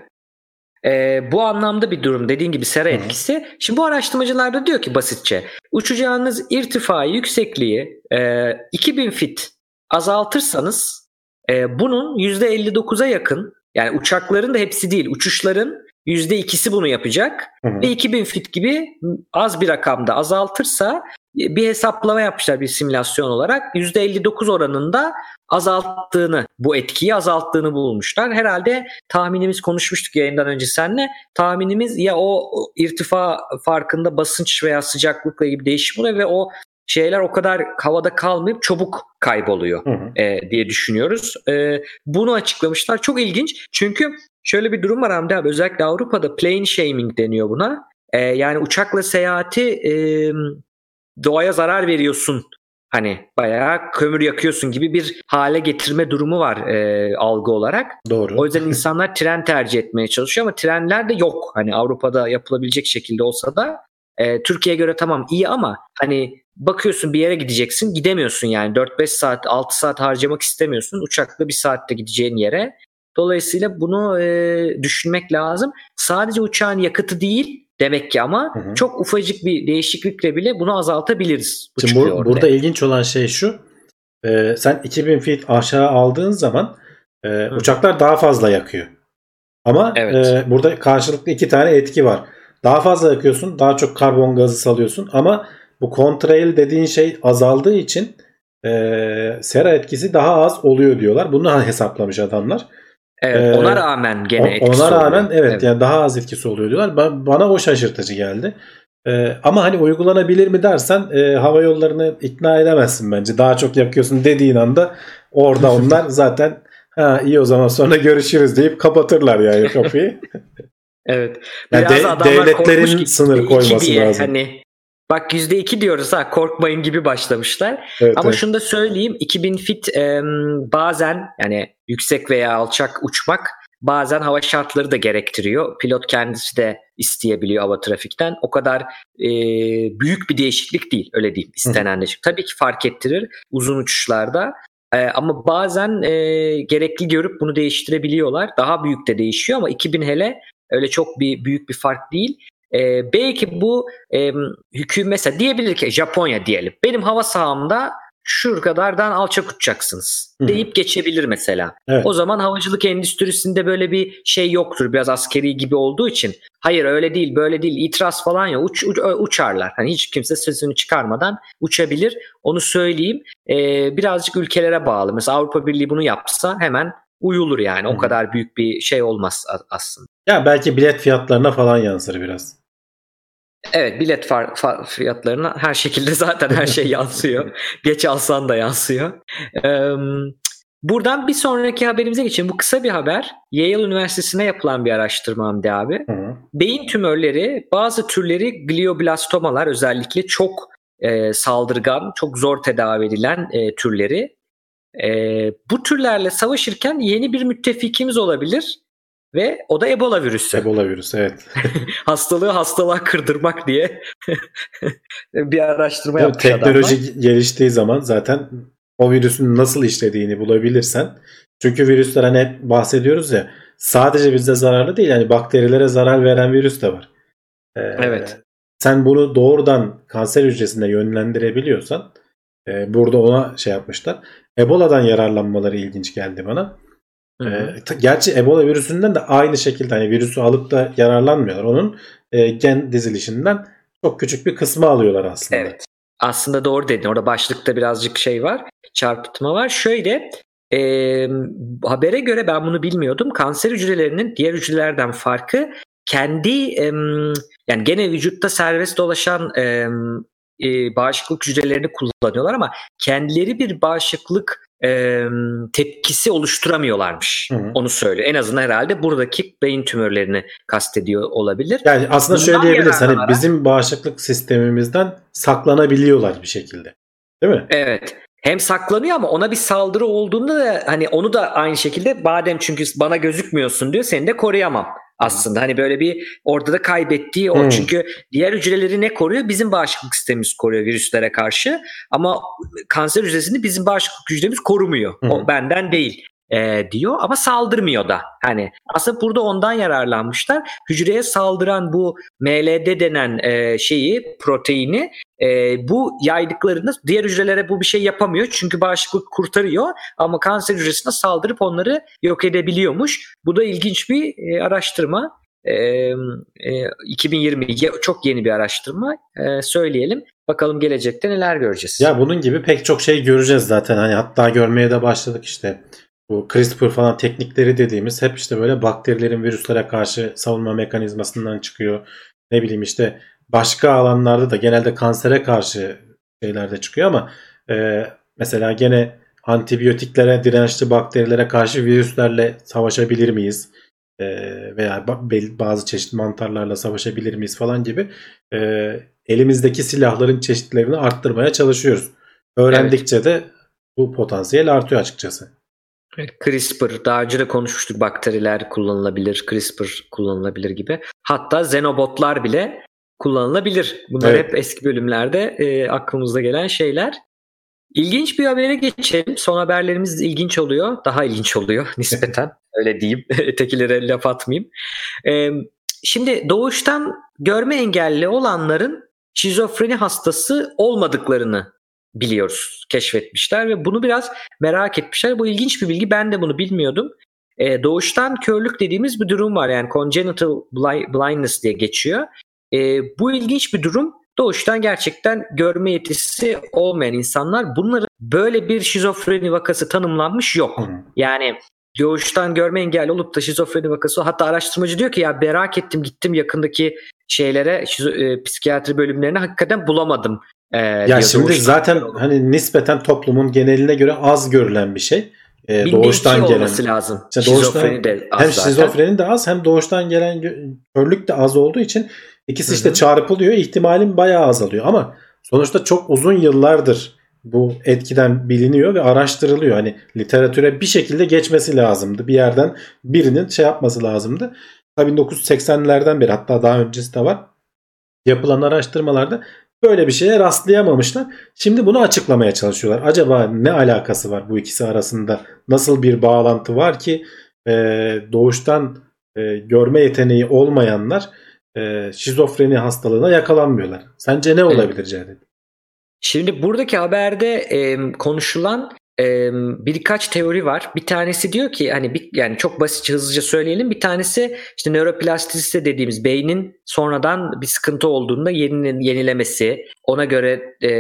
S3: e, bu anlamda bir durum dediğin gibi sera
S2: Hı.
S3: etkisi. Şimdi bu araştırmacılar da diyor ki basitçe uçacağınız irtifayı yüksekliği e, 2000 fit azaltırsanız e, bunun %59'a yakın yani uçakların da hepsi değil uçuşların %2'si bunu yapacak
S2: Hı hı.
S3: ve 2000 fit gibi az bir rakamda azaltırsa e, bir hesaplama yapmışlar bir simülasyon olarak %59 oranında azalttığını bu etkiyi azalttığını bulmuşlar. Herhalde tahminimiz konuşmuştuk yayından önce seninle tahminimiz ya o irtifa farkında basınç veya sıcaklıkla ilgili değişim oluyor ve o şeyler o kadar havada kalmayıp çabuk kayboluyor
S2: Hı hı.
S3: e, diye düşünüyoruz. E, bunu açıklamışlar. Çok ilginç. Çünkü şöyle bir durum var Hamdi abi. Özellikle Avrupa'da plane shaming deniyor buna. E, yani uçakla seyahati e, doğaya zarar veriyorsun. Hani bayağı kömür yakıyorsun gibi bir hale getirme durumu var e, algı olarak.
S2: Doğru.
S3: O yüzden insanlar tren tercih etmeye çalışıyor ama trenler de yok. Hani Avrupa'da yapılabilecek şekilde olsa da e, Türkiye'ye göre tamam iyi ama hani bakıyorsun bir yere gideceksin gidemiyorsun yani 4-5 saat 6 saat harcamak istemiyorsun uçakla bir saatte gideceğin yere. Dolayısıyla bunu e, düşünmek lazım. Sadece uçağın yakıtı değil demek ki ama
S2: Hı hı.
S3: çok ufacık bir değişiklikle bile bunu azaltabiliriz. Bu
S2: Şimdi bu- burada ilginç olan şey şu. e, sen 2000 feet aşağı aldığın zaman e, uçaklar daha fazla yakıyor. Ama
S3: Evet.
S2: e, burada karşılıklı iki tane etki var. Daha fazla yakıyorsun, daha çok karbon gazı salıyorsun ama bu contrail dediğin şey azaldığı için e, sera etkisi daha az oluyor diyorlar. Bunu hesaplamış adamlar.
S3: Evet,
S2: Ee,
S3: ona rağmen gene etkisi
S2: Ona rağmen
S3: oluyor.
S2: evet, yani daha az etkisi oluyor diyorlar. Ba- Bana o şaşırtıcı geldi. Ee, ama hani uygulanabilir mi dersen e, hava yollarını ikna edemezsin bence. Daha çok yakıyorsun dediğin anda orada <laughs> onlar zaten ha iyi o zaman sonra görüşürüz deyip kapatırlar yani kapıyı. <laughs>
S3: Evet.
S2: Yani
S3: Biraz
S2: de-
S3: adamlar
S2: devletlerin
S3: korkmuş ki
S2: sınır koyması
S3: diye,
S2: lazım.
S3: Hani bak %2 diyoruz ha korkmayın gibi başlamışlar.
S2: Evet,
S3: Ama
S2: evet.
S3: şunu da söyleyeyim 2000 fit em, bazen yani yüksek veya alçak uçmak bazen hava şartları da gerektiriyor. Pilot kendisi de isteyebiliyor hava trafikten. O kadar e, büyük bir değişiklik değil öyle diyeyim istenen değişiklik. Tabii ki fark ettirir uzun uçuşlarda. E, ama bazen e, gerekli görüp bunu değiştirebiliyorlar. Daha büyük de değişiyor ama 2000 hele öyle çok bir büyük bir fark değil. E, belki bu e, hüküm mesela diyebilir ki Japonya diyelim. Benim hava sahamda şu kadardan alçak uçacaksınız
S2: Hı hı.
S3: deyip geçebilir mesela.
S2: Evet.
S3: O zaman havacılık endüstrisinde böyle bir şey yoktur. Biraz askeri gibi olduğu için. Hayır öyle değil böyle değil itiraz falan ya uç, uç- uçarlar. Hani hiç kimse sesini çıkarmadan uçabilir. Onu söyleyeyim. Ee, birazcık ülkelere bağlı. Mesela Avrupa Birliği bunu yapsa hemen uyulur yani. O kadar büyük bir şey olmaz aslında.
S2: Ya belki bilet fiyatlarına falan yansır biraz.
S3: Evet bilet far- fa- fiyatlarına her şekilde <laughs> zaten her şey yansıyor. Geç alsan da yansıyor. Ee, buradan bir sonraki haberimize geçelim. Bu kısa bir haber. Yale Üniversitesi'ne yapılan bir araştırma Hamdi abi.
S2: Hı hı.
S3: Beyin tümörleri bazı türleri glioblastomalar özellikle çok e, saldırgan, çok zor tedavi edilen e, türleri. E, bu türlerle savaşırken yeni bir müttefikimiz olabilir ve o da Ebola virüsü.
S2: Ebola virüsü evet. <laughs>
S3: Hastalığı hastalığa kırdırmak diye <laughs> bir araştırma yapmış
S2: teknoloji
S3: adamlar.
S2: geliştiği zaman zaten o virüsün nasıl işlediğini bulabilirsen çünkü virüsler hani hep bahsediyoruz ya sadece bize zararlı değil yani bakterilere zarar veren virüs de var. Ee,
S3: Evet.
S2: Sen bunu doğrudan kanser hücresine yönlendirebiliyorsan e, burada ona şey yapmışlar. Ebola'dan yararlanmaları ilginç geldi bana.
S3: Hı hı.
S2: Ee, gerçi Ebola virüsünden de aynı şekilde hani virüsü alıp da yararlanmıyorlar. Onun e, gen dizilişinden çok küçük bir kısmı alıyorlar aslında.
S3: Evet. Aslında doğru dedin. Orada başlıkta birazcık şey var. Çarpıtma var. Şöyle e, habere göre ben bunu bilmiyordum. Kanser hücrelerinin diğer hücrelerden farkı kendi em, yani gene vücutta serbest dolaşan em, e, bağışıklık hücrelerini kullanıyorlar ama kendileri bir bağışıklık em, tepkisi oluşturamıyorlarmış.
S2: Hı hı.
S3: Onu söylüyor. En azından herhalde buradaki beyin tümörlerini kastediyor olabilir.
S2: Yani aslında
S3: Bundan
S2: şöyle diyebiliriz hani bizim bağışıklık sistemimizden saklanabiliyorlar bir şekilde. Değil mi?
S3: Evet. Hem saklanıyor ama ona bir saldırı olduğunda da hani onu da aynı şekilde badem çünkü bana gözükmüyorsun diyor seni de koruyamam aslında. Hani böyle bir orada da kaybettiği o
S2: Hmm.
S3: çünkü diğer hücreleri ne koruyor? Bizim bağışıklık sistemimiz koruyor virüslere karşı ama kanser hücresini bizim bağışıklık hücremiz korumuyor.
S2: Hmm.
S3: O benden değil. e, diyor ama saldırmıyor da. Hani aslında burada ondan yararlanmışlar. Hücreye saldıran bu MLD denen e, şeyi proteini e, bu yaydıklarında diğer hücrelere bu bir şey yapamıyor. Çünkü bağışıklık kurtarıyor ama kanser hücresine saldırıp onları yok edebiliyormuş. Bu da ilginç bir e, araştırma. E, e, 2020 çok yeni bir araştırma e, söyleyelim. Bakalım gelecekte neler göreceğiz.
S2: Ya bunun gibi pek çok şey göreceğiz zaten. Hani hatta görmeye de başladık işte. Bu CRISPR falan teknikleri dediğimiz hep işte böyle bakterilerin virüslere karşı savunma mekanizmasından çıkıyor. Ne bileyim işte başka alanlarda da genelde kansere karşı şeyler de çıkıyor ama e, mesela gene antibiyotiklere dirençli bakterilere karşı virüslerle savaşabilir miyiz? E, veya bazı çeşitli mantarlarla savaşabilir miyiz falan gibi e, elimizdeki silahların çeşitlerini arttırmaya çalışıyoruz. Öğrendikçe evet. de bu potansiyel artıyor açıkçası.
S3: CRISPR daha önce de konuşmuştuk bakteriler kullanılabilir, CRISPR kullanılabilir gibi. Hatta xenobotlar bile kullanılabilir. Bunlar evet. hep eski bölümlerde e, aklımızda gelen şeyler. İlginç bir habere geçelim. Son haberlerimiz ilginç oluyor. Daha ilginç oluyor <laughs> nispeten. Öyle diyeyim. <laughs> Ötekilere laf atmayayım. Ee, şimdi doğuştan görme engelli olanların şizofreni hastası olmadıklarını biliyoruz. Keşfetmişler ve bunu biraz merak etmişler. Bu ilginç bir bilgi. Ben de bunu bilmiyordum. Ee, doğuştan körlük dediğimiz bir durum var. Yani congenital blindness diye geçiyor. Ee, bu ilginç bir durum doğuştan gerçekten görme yetisi olmayan insanlar bunların böyle bir şizofreni vakası tanımlanmış yok. Yani doğuştan görme engelli olup da şizofreni vakası hatta araştırmacı diyor ki ya merak ettim gittim yakındaki şeylere şizo, e, psikiyatri bölümlerine hakikaten bulamadım.
S2: E, ya şimdi zaten hani nispeten toplumun geneline göre az görülen bir şey.
S3: E, doğuştan gelen olması lazım.
S2: İşte doğuştan, de az hem zaten. şizofreni de az hem doğuştan gelen körlük de az olduğu için İkisi Hı-hı. işte çarpılıyor. ihtimalin bayağı azalıyor ama sonuçta çok uzun yıllardır bu etkiden biliniyor ve araştırılıyor. Hani literatüre bir şekilde geçmesi lazımdı. Bir yerden birinin şey yapması lazımdı. Tabii 1980'lerden beri hatta daha öncesi de var. Yapılan araştırmalarda böyle bir şeye rastlayamamışlar. Şimdi bunu açıklamaya çalışıyorlar. Acaba ne alakası var bu ikisi arasında? Nasıl bir bağlantı var ki e, doğuştan e, görme yeteneği olmayanlar e, şizofreni hastalığına yakalanmıyorlar. Sence ne olabilir Cevdet?
S3: Şimdi buradaki haberde e, konuşulan e, birkaç teori var. Bir tanesi diyor ki hani bir, yani çok basitçe hızlıca söyleyelim. Bir tanesi işte nöroplastisite dediğimiz beynin sonradan bir sıkıntı olduğunda yeni, yenilemesi, ona göre e,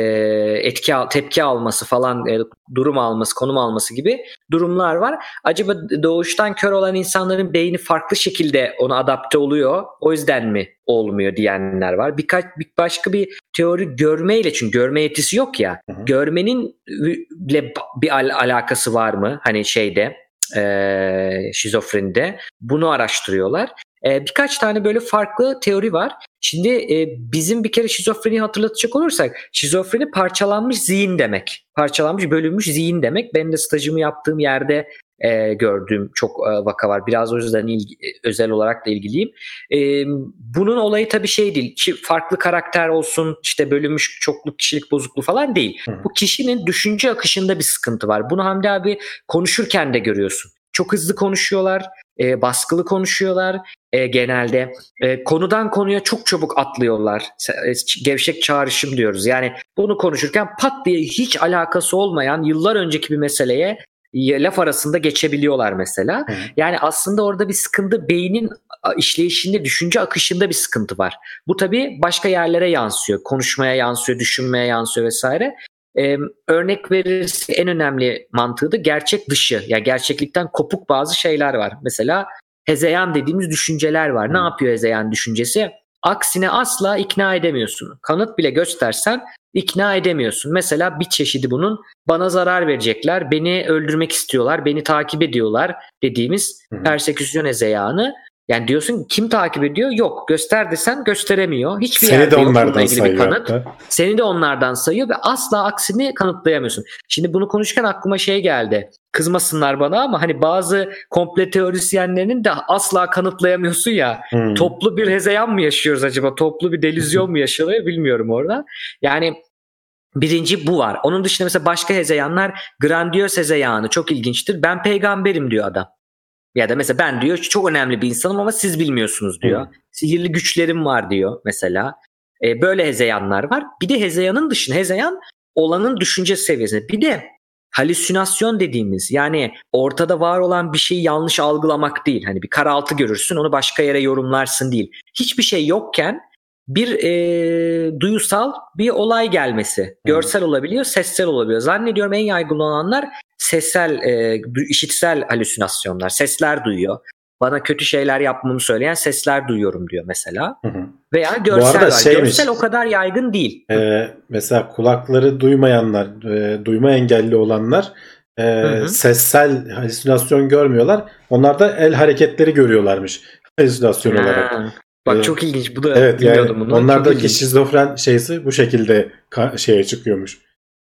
S3: etki tepki alması falan, e, durum alması, konum alması gibi durumlar var. Acaba doğuştan kör olan insanların beyni farklı şekilde ona adapte oluyor. O yüzden mi olmuyor diyenler var. Birkaç bir başka bir teori görmeyle çünkü görme yetisi yok ya. Hı hı. Görmenin bir al- alakası var mı? Hani şeyde e, şizofrenide bunu araştırıyorlar. E, birkaç tane böyle farklı teori var. Şimdi e, bizim bir kere şizofreni hatırlatacak olursak şizofreni parçalanmış zihin demek. Parçalanmış bölünmüş zihin demek. Ben de stajımı yaptığım yerde e, gördüğüm çok e, vaka var. Biraz o yüzden ilgi, özel olarak da ilgiliyim. E, bunun olayı tabii şey değil. Farklı karakter olsun işte bölünmüş çokluk kişilik bozukluğu falan değil. Hı. Bu kişinin düşünce akışında bir sıkıntı var. Bunu Hamdi abi konuşurken de görüyorsun. Çok hızlı konuşuyorlar, e, baskılı konuşuyorlar e, genelde. E, konudan konuya çok çabuk atlıyorlar. E, gevşek çağrışım diyoruz. Yani bunu konuşurken pat diye hiç alakası olmayan yıllar önceki bir meseleye laf arasında geçebiliyorlar mesela. Hı. Yani aslında orada bir sıkıntı beynin işleyişinde, düşünce akışında bir sıkıntı var. Bu tabii başka yerlere yansıyor. Konuşmaya yansıyor, düşünmeye yansıyor vesaire. Ee, örnek verirse en önemli mantığı da gerçek dışı. Ya yani gerçeklikten kopuk bazı şeyler var. Mesela hezeyan dediğimiz düşünceler var. Ne yapıyor hezeyan düşüncesi? Aksine asla ikna edemiyorsun. Kanıt bile göstersen ikna edemiyorsun. Mesela bir çeşidi bunun bana zarar verecekler, beni öldürmek istiyorlar, beni takip ediyorlar dediğimiz perseküsyon hezeyanı. Yani diyorsun kim takip ediyor? Yok. Göster desen gösteremiyor. Hiçbir Seni yerde de onlardan sayıyor bir kanıt. Hatta. Seni de onlardan sayıyor ve asla aksini kanıtlayamıyorsun. Şimdi bunu konuşurken aklıma şey geldi. Kızmasınlar bana ama hani bazı komple teorisyenlerinin de asla kanıtlayamıyorsun ya. Hmm. Toplu bir hezeyan mı yaşıyoruz acaba? Toplu bir delüzyon mu yaşanıyor bilmiyorum orada. Yani Birinci bu var. Onun dışında mesela başka hezeyanlar grandiyöz hezeyanı çok ilginçtir. Ben peygamberim diyor adam. Ya da mesela ben diyor çok önemli bir insanım ama siz bilmiyorsunuz diyor.
S2: Hı.
S3: Sihirli güçlerim var diyor mesela. E, böyle hezeyanlar var. Bir de hezeyanın dışında hezeyan olanın düşünce seviyesinde. Bir de halüsinasyon dediğimiz yani ortada var olan bir şeyi yanlış algılamak değil. Hani bir karaltı görürsün onu başka yere yorumlarsın değil. Hiçbir şey yokken bir e, duyusal bir olay gelmesi. Görsel olabiliyor, sessel olabiliyor. Zannediyorum en yaygın olanlar sessel, e, işitsel halüsinasyonlar. Sesler duyuyor. Bana kötü şeyler yapmamı söyleyen sesler duyuyorum diyor mesela.
S2: Hı hı.
S3: Veya görsel var.
S2: şeymiş.
S3: Görsel o kadar yaygın değil.
S2: Ee, mesela kulakları duymayanlar, e, duyma engelli olanlar e,
S3: hı.
S2: sessel halüsinasyon görmüyorlar. Onlar da el hareketleri görüyorlarmış halüsinasyon olarak.
S3: Ha, Bak
S2: Ee,
S3: çok ilginç. Bu da
S2: Evet
S3: bilmiyordum
S2: yani
S3: bunu.
S2: Onlardaki
S3: ilginç.
S2: şizofren şeysi bu şekilde şeye çıkıyormuş.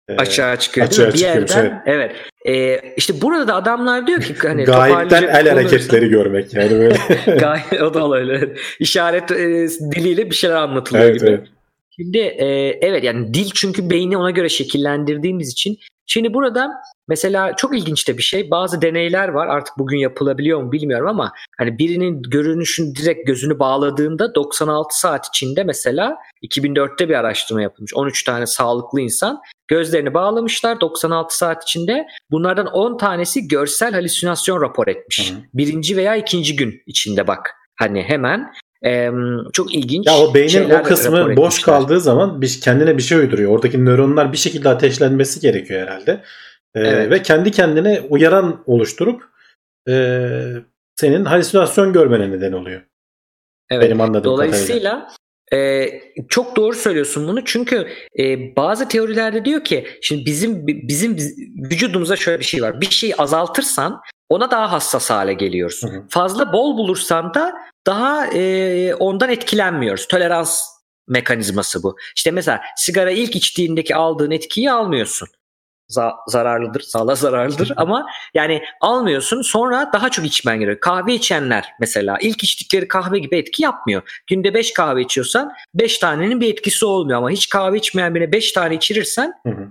S2: Ee,
S3: açığa çıkıyor
S2: açığa
S3: değil mi? Bir
S2: çıkıyormuş,
S3: yerden evet. Ee, işte burada da adamlar diyor ki hani
S2: Gayipten el hareketleri görmek yani böyle. <laughs>
S3: Gayet o da olabilir. İşaret e, diliyle bir şeyler anlatılıyor
S2: evet,
S3: gibi.
S2: evet.
S3: Şimdi e, evet yani dil çünkü beyni ona göre şekillendirdiğimiz için. Şimdi burada mesela çok ilginç de bir şey. Bazı deneyler var artık bugün yapılabiliyor mu bilmiyorum ama hani birinin görünüşünü direkt gözünü bağladığında 96 saat içinde mesela 2004'te bir araştırma yapılmış. 13 tane sağlıklı insan gözlerini bağlamışlar 96 saat içinde. Bunlardan 10 tanesi görsel halüsinasyon rapor etmiş.
S2: Hı hı.
S3: Birinci veya ikinci gün içinde bak. Hani hemen Em, çok ilginç.
S2: Ya o beynin o kısmı boş kaldığı zaman bir, kendine bir şey uyduruyor. Oradaki nöronlar bir şekilde ateşlenmesi gerekiyor herhalde. Ee,
S3: Evet.
S2: Ve kendi kendine uyaran oluşturup e, senin halüsinasyon görmene neden oluyor.
S3: Evet.
S2: Benim anladığım kadarıyla.
S3: Dolayısıyla e, çok doğru söylüyorsun bunu çünkü e, bazı teorilerde diyor ki şimdi bizim bizim vücudumuzda şöyle bir şey var. Bir şeyi azaltırsan ona daha hassas hale geliyoruz.
S2: Hı hı.
S3: Fazla bol bulursan da daha e, ondan etkilenmiyoruz. Tolerans mekanizması bu. İşte mesela sigara ilk içtiğindeki aldığın etkiyi almıyorsun. Za- zararlıdır, sağlığa zararlıdır <laughs> ama yani almıyorsun sonra daha çok içmen gerekiyor. Kahve içenler mesela ilk içtikleri kahve gibi etki yapmıyor. Günde 5 kahve içiyorsan 5 tanenin bir etkisi olmuyor ama hiç kahve içmeyen birine 5 tane içirirsen
S2: Hı hı.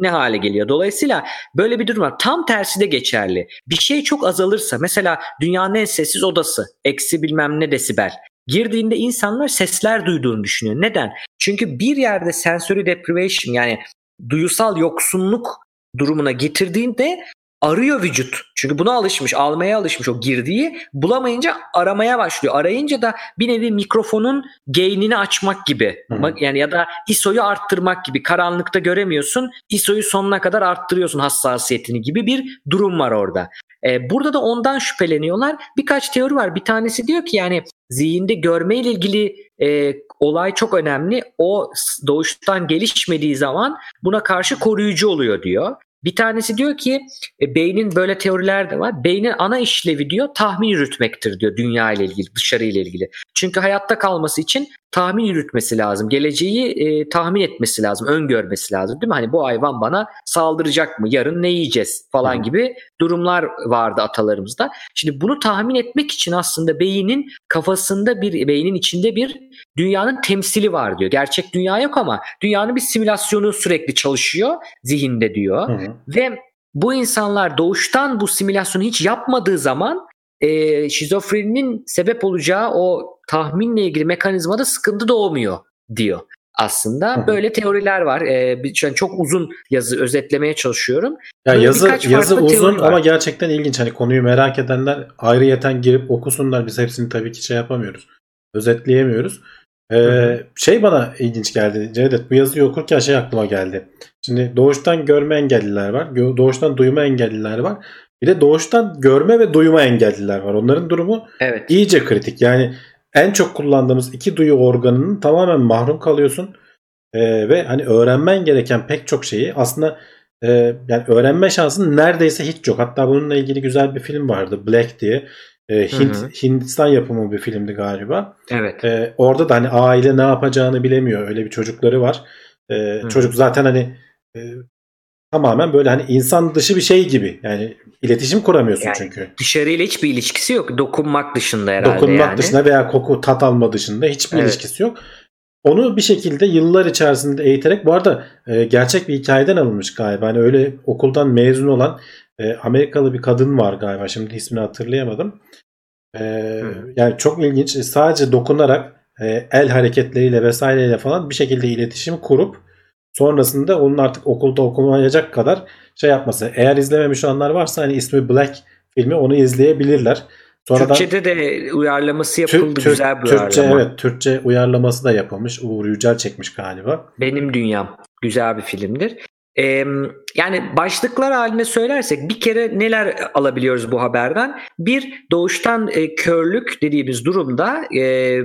S3: Ne hale geliyor. Dolayısıyla böyle bir durum var. Tam tersi de geçerli. Bir şey çok azalırsa mesela dünyanın en sessiz odası eksi bilmem ne desibel. Girdiğinde insanlar sesler duyduğunu düşünüyor. Neden? Çünkü bir yerde sensory deprivation yani duyusal yoksunluk durumuna getirdiğinde arıyor vücut. Çünkü buna alışmış, almaya alışmış o girdiği. Bulamayınca aramaya başlıyor. Arayınca da bir nevi mikrofonun gain'ini açmak gibi.
S2: Hı.
S3: Yani ya da ISO'yu arttırmak gibi. Karanlıkta göremiyorsun. ISO'yu sonuna kadar arttırıyorsun hassasiyetini gibi bir durum var orada. Ee, burada da ondan şüpheleniyorlar. Birkaç teori var. Bir tanesi diyor ki yani zihinde görme ile ilgili e, olay çok önemli. O doğuştan gelişmediği zaman buna karşı koruyucu oluyor diyor. Bir tanesi diyor ki e, beynin böyle teoriler de var. Beynin ana işlevi diyor tahmin yürütmektir diyor dünya ile ilgili, dışarı ile ilgili. Çünkü hayatta kalması için tahmin yürütmesi lazım. Geleceği e, tahmin etmesi lazım, öngörmesi lazım değil mi? Hani bu hayvan bana saldıracak mı? Yarın ne yiyeceğiz falan gibi durumlar vardı atalarımızda. Şimdi bunu tahmin etmek için aslında beynin kafasında bir beynin içinde bir dünyanın temsili var diyor. Gerçek dünya yok ama dünyanın bir simülasyonu sürekli çalışıyor zihinde diyor.
S2: Hı hı.
S3: Ve bu insanlar doğuştan bu simülasyonu hiç yapmadığı zaman e, şizofreninin sebep olacağı o tahminle ilgili mekanizmada sıkıntı doğmuyor diyor. Aslında
S2: Hı hı.
S3: böyle teoriler var. E, an çok uzun yazı özetlemeye çalışıyorum.
S2: Ya yazı yazı uzun
S3: var.
S2: ama gerçekten ilginç. Hani konuyu merak edenler ayrıyeten girip okusunlar. Biz hepsini tabii ki şey yapamıyoruz. Özetleyemiyoruz. Ee, şey bana ilginç geldi Cevdet. Bu yazıyı okurken şey aklıma geldi. Şimdi doğuştan görme engelliler var. Doğuştan duyma engelliler var. Bir de doğuştan görme ve duyma engelliler var. Onların durumu
S3: Evet.
S2: iyice kritik. Yani en çok kullandığımız iki duyu organının tamamen mahrum kalıyorsun. Ee, ve hani öğrenmen gereken pek çok şeyi aslında e, yani öğrenme şansın neredeyse hiç yok. Hatta bununla ilgili güzel bir film vardı Black diye. Ee, Hint,
S3: Hı hı.
S2: Hindistan yapımı bir filmdi galiba.
S3: Evet.
S2: Ee, orada da hani aile ne yapacağını bilemiyor. Öyle bir çocukları var. Ee,
S3: Hı.
S2: çocuk zaten hani e, tamamen böyle hani insan dışı bir şey gibi. Yani iletişim kuramıyorsun
S3: Yani
S2: çünkü.
S3: Dışarıyla hiçbir ilişkisi yok. Dokunmak dışında herhalde
S2: Dokunmak
S3: yani.
S2: dışında veya koku tat alma dışında hiçbir
S3: Evet.
S2: ilişkisi yok. onu bir şekilde yıllar içerisinde eğiterek bu arada e, gerçek bir hikayeden alınmış galiba. Hani öyle okuldan mezun olan e, Amerikalı bir kadın var galiba. Şimdi ismini hatırlayamadım. E, yani çok ilginç. Sadece dokunarak e, el hareketleriyle vesaireyle falan bir şekilde iletişim kurup sonrasında onun artık okulda okumayacak kadar şey yapması. Eğer izlememiş olanlar varsa hani ismi Black filmi onu izleyebilirler.
S3: Sonradan, Türkçe'de de uyarlaması yapıldı. Türk, güzel bir
S2: Türkçe,
S3: uyarlama.
S2: Evet Türkçe uyarlaması da yapılmış. Uğur Yücel çekmiş galiba.
S3: Benim Dünyam. Güzel bir filmdir. Ee, yani başlıklar haline söylersek bir kere neler alabiliyoruz bu haberden? Bir doğuştan e, körlük dediğimiz durumda e,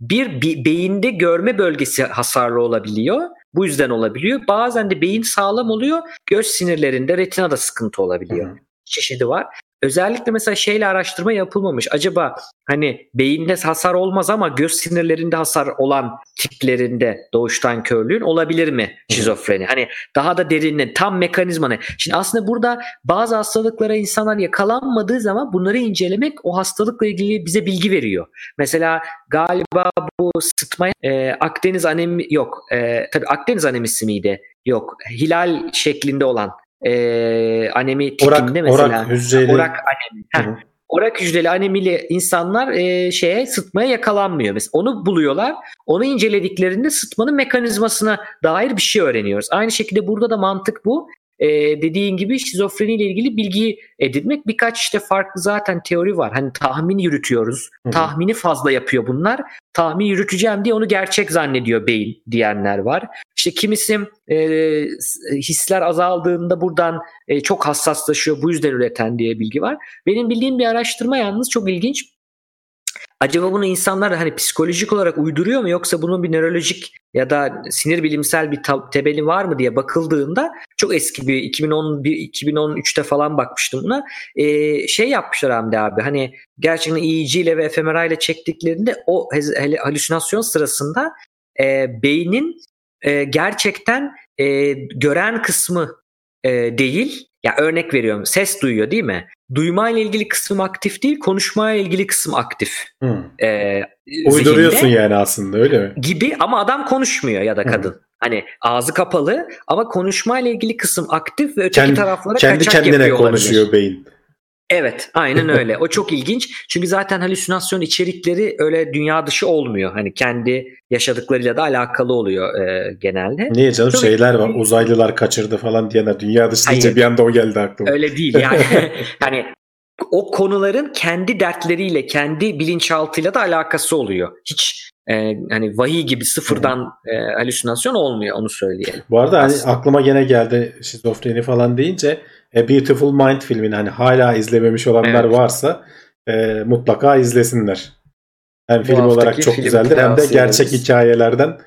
S3: bir, bir beyinde görme bölgesi hasarlı olabiliyor. Bu yüzden olabiliyor. Bazen de beyin sağlam oluyor. Göz sinirlerinde retinada sıkıntı olabiliyor. Hı. Çeşidi var. Özellikle mesela şeyle araştırma yapılmamış. Acaba hani beyinde hasar olmaz ama göz sinirlerinde hasar olan tiplerinde doğuştan körlüğün olabilir mi şizofreni? Hani daha da derinle tam mekanizma ne? Şimdi aslında burada bazı hastalıklara insanlar yakalanmadığı zaman bunları incelemek o hastalıkla ilgili bize bilgi veriyor. Mesela galiba bu sıtma e, Akdeniz anemi yok. E, tabii Akdeniz anemisi miydi? Yok. Hilal şeklinde olan e, anemi tipinde
S2: orak,
S3: mesela.
S2: Orak hücreli.
S3: Orak anemi. Heh. Orak hücreli anemili insanlar e, şeye sıtmaya yakalanmıyor. Mesela onu buluyorlar. Onu incelediklerinde sıtmanın mekanizmasına dair bir şey öğreniyoruz. Aynı şekilde burada da mantık bu e, dediğin gibi şizofreni ile ilgili bilgi edinmek birkaç işte farklı zaten teori var. Hani tahmin yürütüyoruz. Hı-hı. Tahmini fazla yapıyor bunlar. Tahmin yürüteceğim diye onu gerçek zannediyor beyin diyenler var. İşte kimisi e, hisler azaldığında buradan e, çok hassaslaşıyor bu yüzden üreten diye bilgi var. Benim bildiğim bir araştırma yalnız çok ilginç. Acaba bunu insanlar hani psikolojik olarak uyduruyor mu yoksa bunun bir nörolojik ya da sinir bilimsel bir tebeli var mı diye bakıldığında çok eski bir 2011 2013'te falan bakmıştım buna. Ee, şey yapmışlar Hamdi abi hani gerçekten EEG ile ve fMRI ile çektiklerinde o halüsinasyon sırasında e, beynin e, gerçekten e, gören kısmı e, değil ya örnek veriyorum ses duyuyor değil mi? Duyma ile ilgili kısım aktif değil, konuşma ile ilgili kısım aktif.
S2: Hmm. Ee, Uyduruyorsun zihinde. yani aslında öyle mi?
S3: Gibi ama adam konuşmuyor ya da kadın. Hmm. Hani ağzı kapalı ama konuşma ile ilgili kısım aktif ve öteki kendi, taraflara
S2: kendi
S3: kaçak
S2: kendine
S3: yapıyor
S2: konuşuyor
S3: olabilir.
S2: beyin.
S3: Evet aynen <laughs> öyle. O çok ilginç. Çünkü zaten halüsinasyon içerikleri öyle dünya dışı olmuyor. Hani kendi yaşadıklarıyla da alakalı oluyor e, genelde.
S2: Niye canım çok şeyler var uzaylılar kaçırdı falan diyenler dünya dışı deyince bir anda o geldi aklıma.
S3: Öyle değil yani. <laughs> <laughs> hani o konuların kendi dertleriyle, kendi bilinçaltıyla da alakası oluyor. Hiç e, hani vahiy gibi sıfırdan e, halüsinasyon olmuyor onu söyleyelim.
S2: Bu arada hani aklıma gene geldi şizofreni falan deyince A Beautiful Mind filmini hani hala izlememiş olanlar evet. varsa e, mutlaka izlesinler. Hem Bu film olarak çok film güzeldir hem de gerçek ederiz. hikayelerden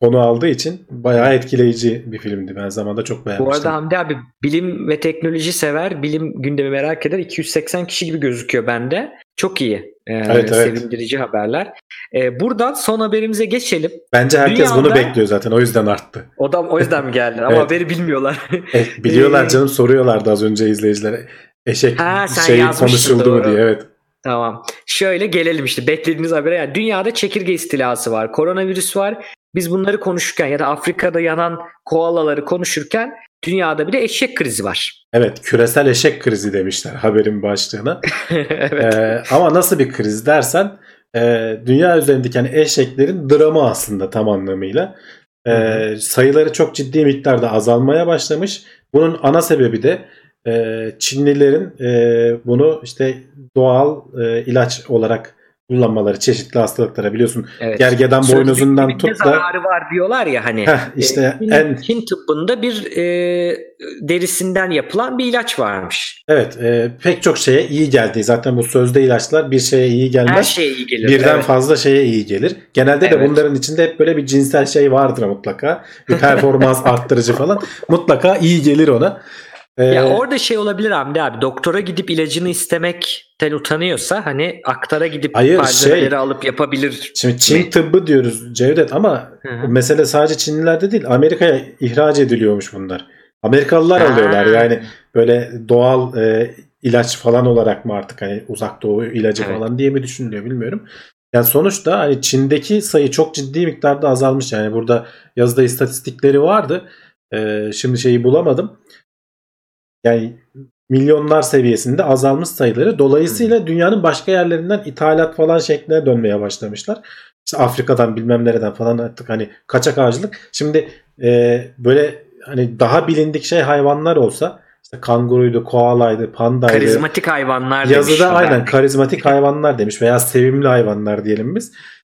S2: konu aldığı için bayağı etkileyici bir filmdi. Ben zamanda çok beğenmiştim.
S3: Bu arada Hamdi abi bilim ve teknoloji sever, bilim gündemi merak eder. 280 kişi gibi gözüküyor bende. Çok iyi. Ee, evet, evet. Sevindirici haberler. Ee, buradan son haberimize geçelim.
S2: Bence herkes Dünyada, bunu bekliyor zaten. O yüzden arttı.
S3: O da o yüzden mi geldi? Ama evet. haberi bilmiyorlar.
S2: evet, biliyorlar <laughs> ee, canım soruyorlardı az önce izleyicilere. Eşek ha, şey konuşuldu doğru. mu diye. Evet.
S3: Tamam. Şöyle gelelim işte beklediğiniz habere. Yani dünyada çekirge istilası var. Koronavirüs var. Biz bunları konuşurken ya da Afrika'da yanan koalaları konuşurken dünyada bir de eşek krizi var.
S2: Evet küresel eşek krizi demişler haberin başlığına. <laughs> evet. Ee, ama nasıl bir kriz dersen e, dünya üzerindeki hani eşeklerin dramı aslında tam anlamıyla. E, sayıları çok ciddi miktarda azalmaya başlamış. Bunun ana sebebi de e, Çinlilerin e, bunu işte doğal e, ilaç olarak kullanmaları çeşitli hastalıklara biliyorsun. Evet. Gergedan boynuzundan tut da
S3: zararı var diyorlar ya hani.
S2: Heh, işte
S3: e, en Çin tıbbında bir e, derisinden yapılan bir ilaç varmış.
S2: Evet, e, pek çok şeye iyi geldi. Zaten bu sözde ilaçlar bir şeye iyi gelmez. Her
S3: şeye iyi gelir.
S2: Birden evet. fazla şeye iyi gelir. Genelde evet. de bunların içinde hep böyle bir cinsel şey vardır mutlaka. Bir performans <laughs> arttırıcı falan. Mutlaka iyi gelir ona.
S3: Ee, ya orada şey olabilir Hamdi abi doktora gidip ilacını istemekten utanıyorsa hani aktara gidip hayır, şey, alıp yapabilir.
S2: Şimdi Çin mi? tıbbı diyoruz Cevdet ama Hı-hı. mesele sadece Çinlilerde değil Amerika'ya ihraç ediliyormuş bunlar. Amerikalılar ha. alıyorlar yani böyle doğal e, ilaç falan olarak mı artık hani uzak doğu ilacı evet. falan diye mi düşünülüyor bilmiyorum. Yani sonuçta hani Çin'deki sayı çok ciddi miktarda azalmış. Yani burada yazıda istatistikleri vardı. Ee, şimdi şeyi bulamadım. Yani milyonlar seviyesinde azalmış sayıları. Dolayısıyla dünyanın başka yerlerinden ithalat falan şekline dönmeye başlamışlar. İşte Afrika'dan bilmem nereden falan artık hani kaçak ağacılık. Şimdi e, böyle hani daha bilindik şey hayvanlar olsa işte kanguruydu, koalaydı, pandaydı.
S3: Karizmatik hayvanlar demiş.
S2: Yazıda aynen karizmatik hayvanlar demiş veya sevimli hayvanlar diyelim biz.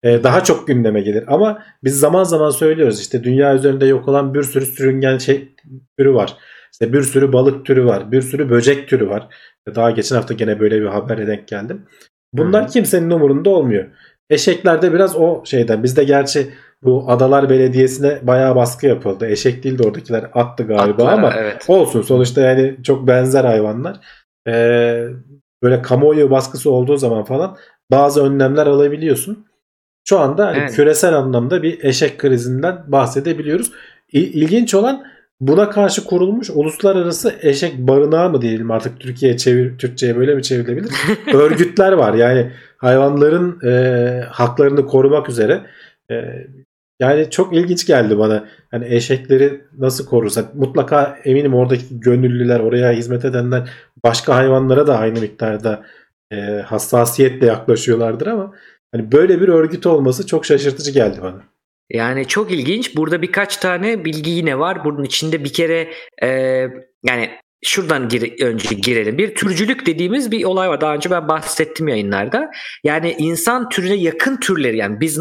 S2: Ee, daha çok gündeme gelir. Ama biz zaman zaman söylüyoruz işte dünya üzerinde yok olan bir sürü sürüngen şey türü var. İşte bir sürü balık türü var. Bir sürü böcek türü var. Daha geçen hafta gene böyle bir habere denk geldim. Bunlar
S3: Hı.
S2: kimsenin umurunda olmuyor. Eşeklerde biraz o şeyden. Bizde gerçi bu Adalar Belediyesi'ne bayağı baskı yapıldı. Eşek değil de oradakiler attı galiba
S3: Atlara,
S2: ama
S3: evet.
S2: olsun sonuçta yani çok benzer hayvanlar. Ee, böyle kamuoyu baskısı olduğu zaman falan bazı önlemler alabiliyorsun. Şu anda hani
S3: Evet.
S2: küresel anlamda bir eşek krizinden bahsedebiliyoruz. İlginç olan buna karşı kurulmuş uluslararası eşek barınağı mı diyelim artık Türkiye'ye çevir Türkçe'ye böyle mi çevrilebilir? <laughs> Örgütler var. Yani hayvanların e, haklarını korumak üzere. E, yani çok ilginç geldi bana. Hani eşekleri nasıl korursak mutlaka eminim oradaki gönüllüler, oraya hizmet edenler başka hayvanlara da aynı miktarda e, hassasiyetle yaklaşıyorlardır ama hani böyle bir örgüt olması çok şaşırtıcı geldi bana.
S3: Yani çok ilginç. Burada birkaç tane bilgi yine var. Bunun içinde bir kere e, yani şuradan gir, önce girelim. Bir türcülük dediğimiz bir olay var. Daha önce ben bahsettim yayınlarda. Yani insan türüne yakın türleri yani biz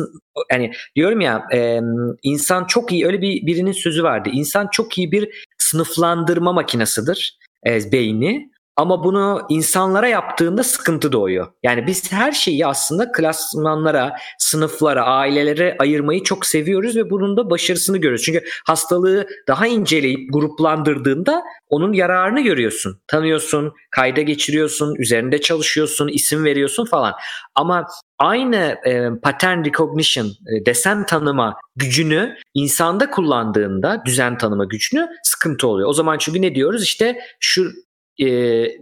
S3: yani diyorum ya e, insan çok iyi öyle bir birinin sözü vardı. İnsan çok iyi bir sınıflandırma makinesidir e, beyni. Ama bunu insanlara yaptığında sıkıntı doğuyor. Yani biz her şeyi aslında klasmanlara, sınıflara, ailelere ayırmayı çok seviyoruz ve bunun da başarısını görüyoruz. Çünkü hastalığı daha inceleyip gruplandırdığında onun yararını görüyorsun. Tanıyorsun, kayda geçiriyorsun, üzerinde çalışıyorsun, isim veriyorsun falan. Ama aynı e, pattern recognition, e, desen tanıma gücünü insanda kullandığında düzen tanıma gücünü sıkıntı oluyor. O zaman çünkü ne diyoruz? İşte şu e,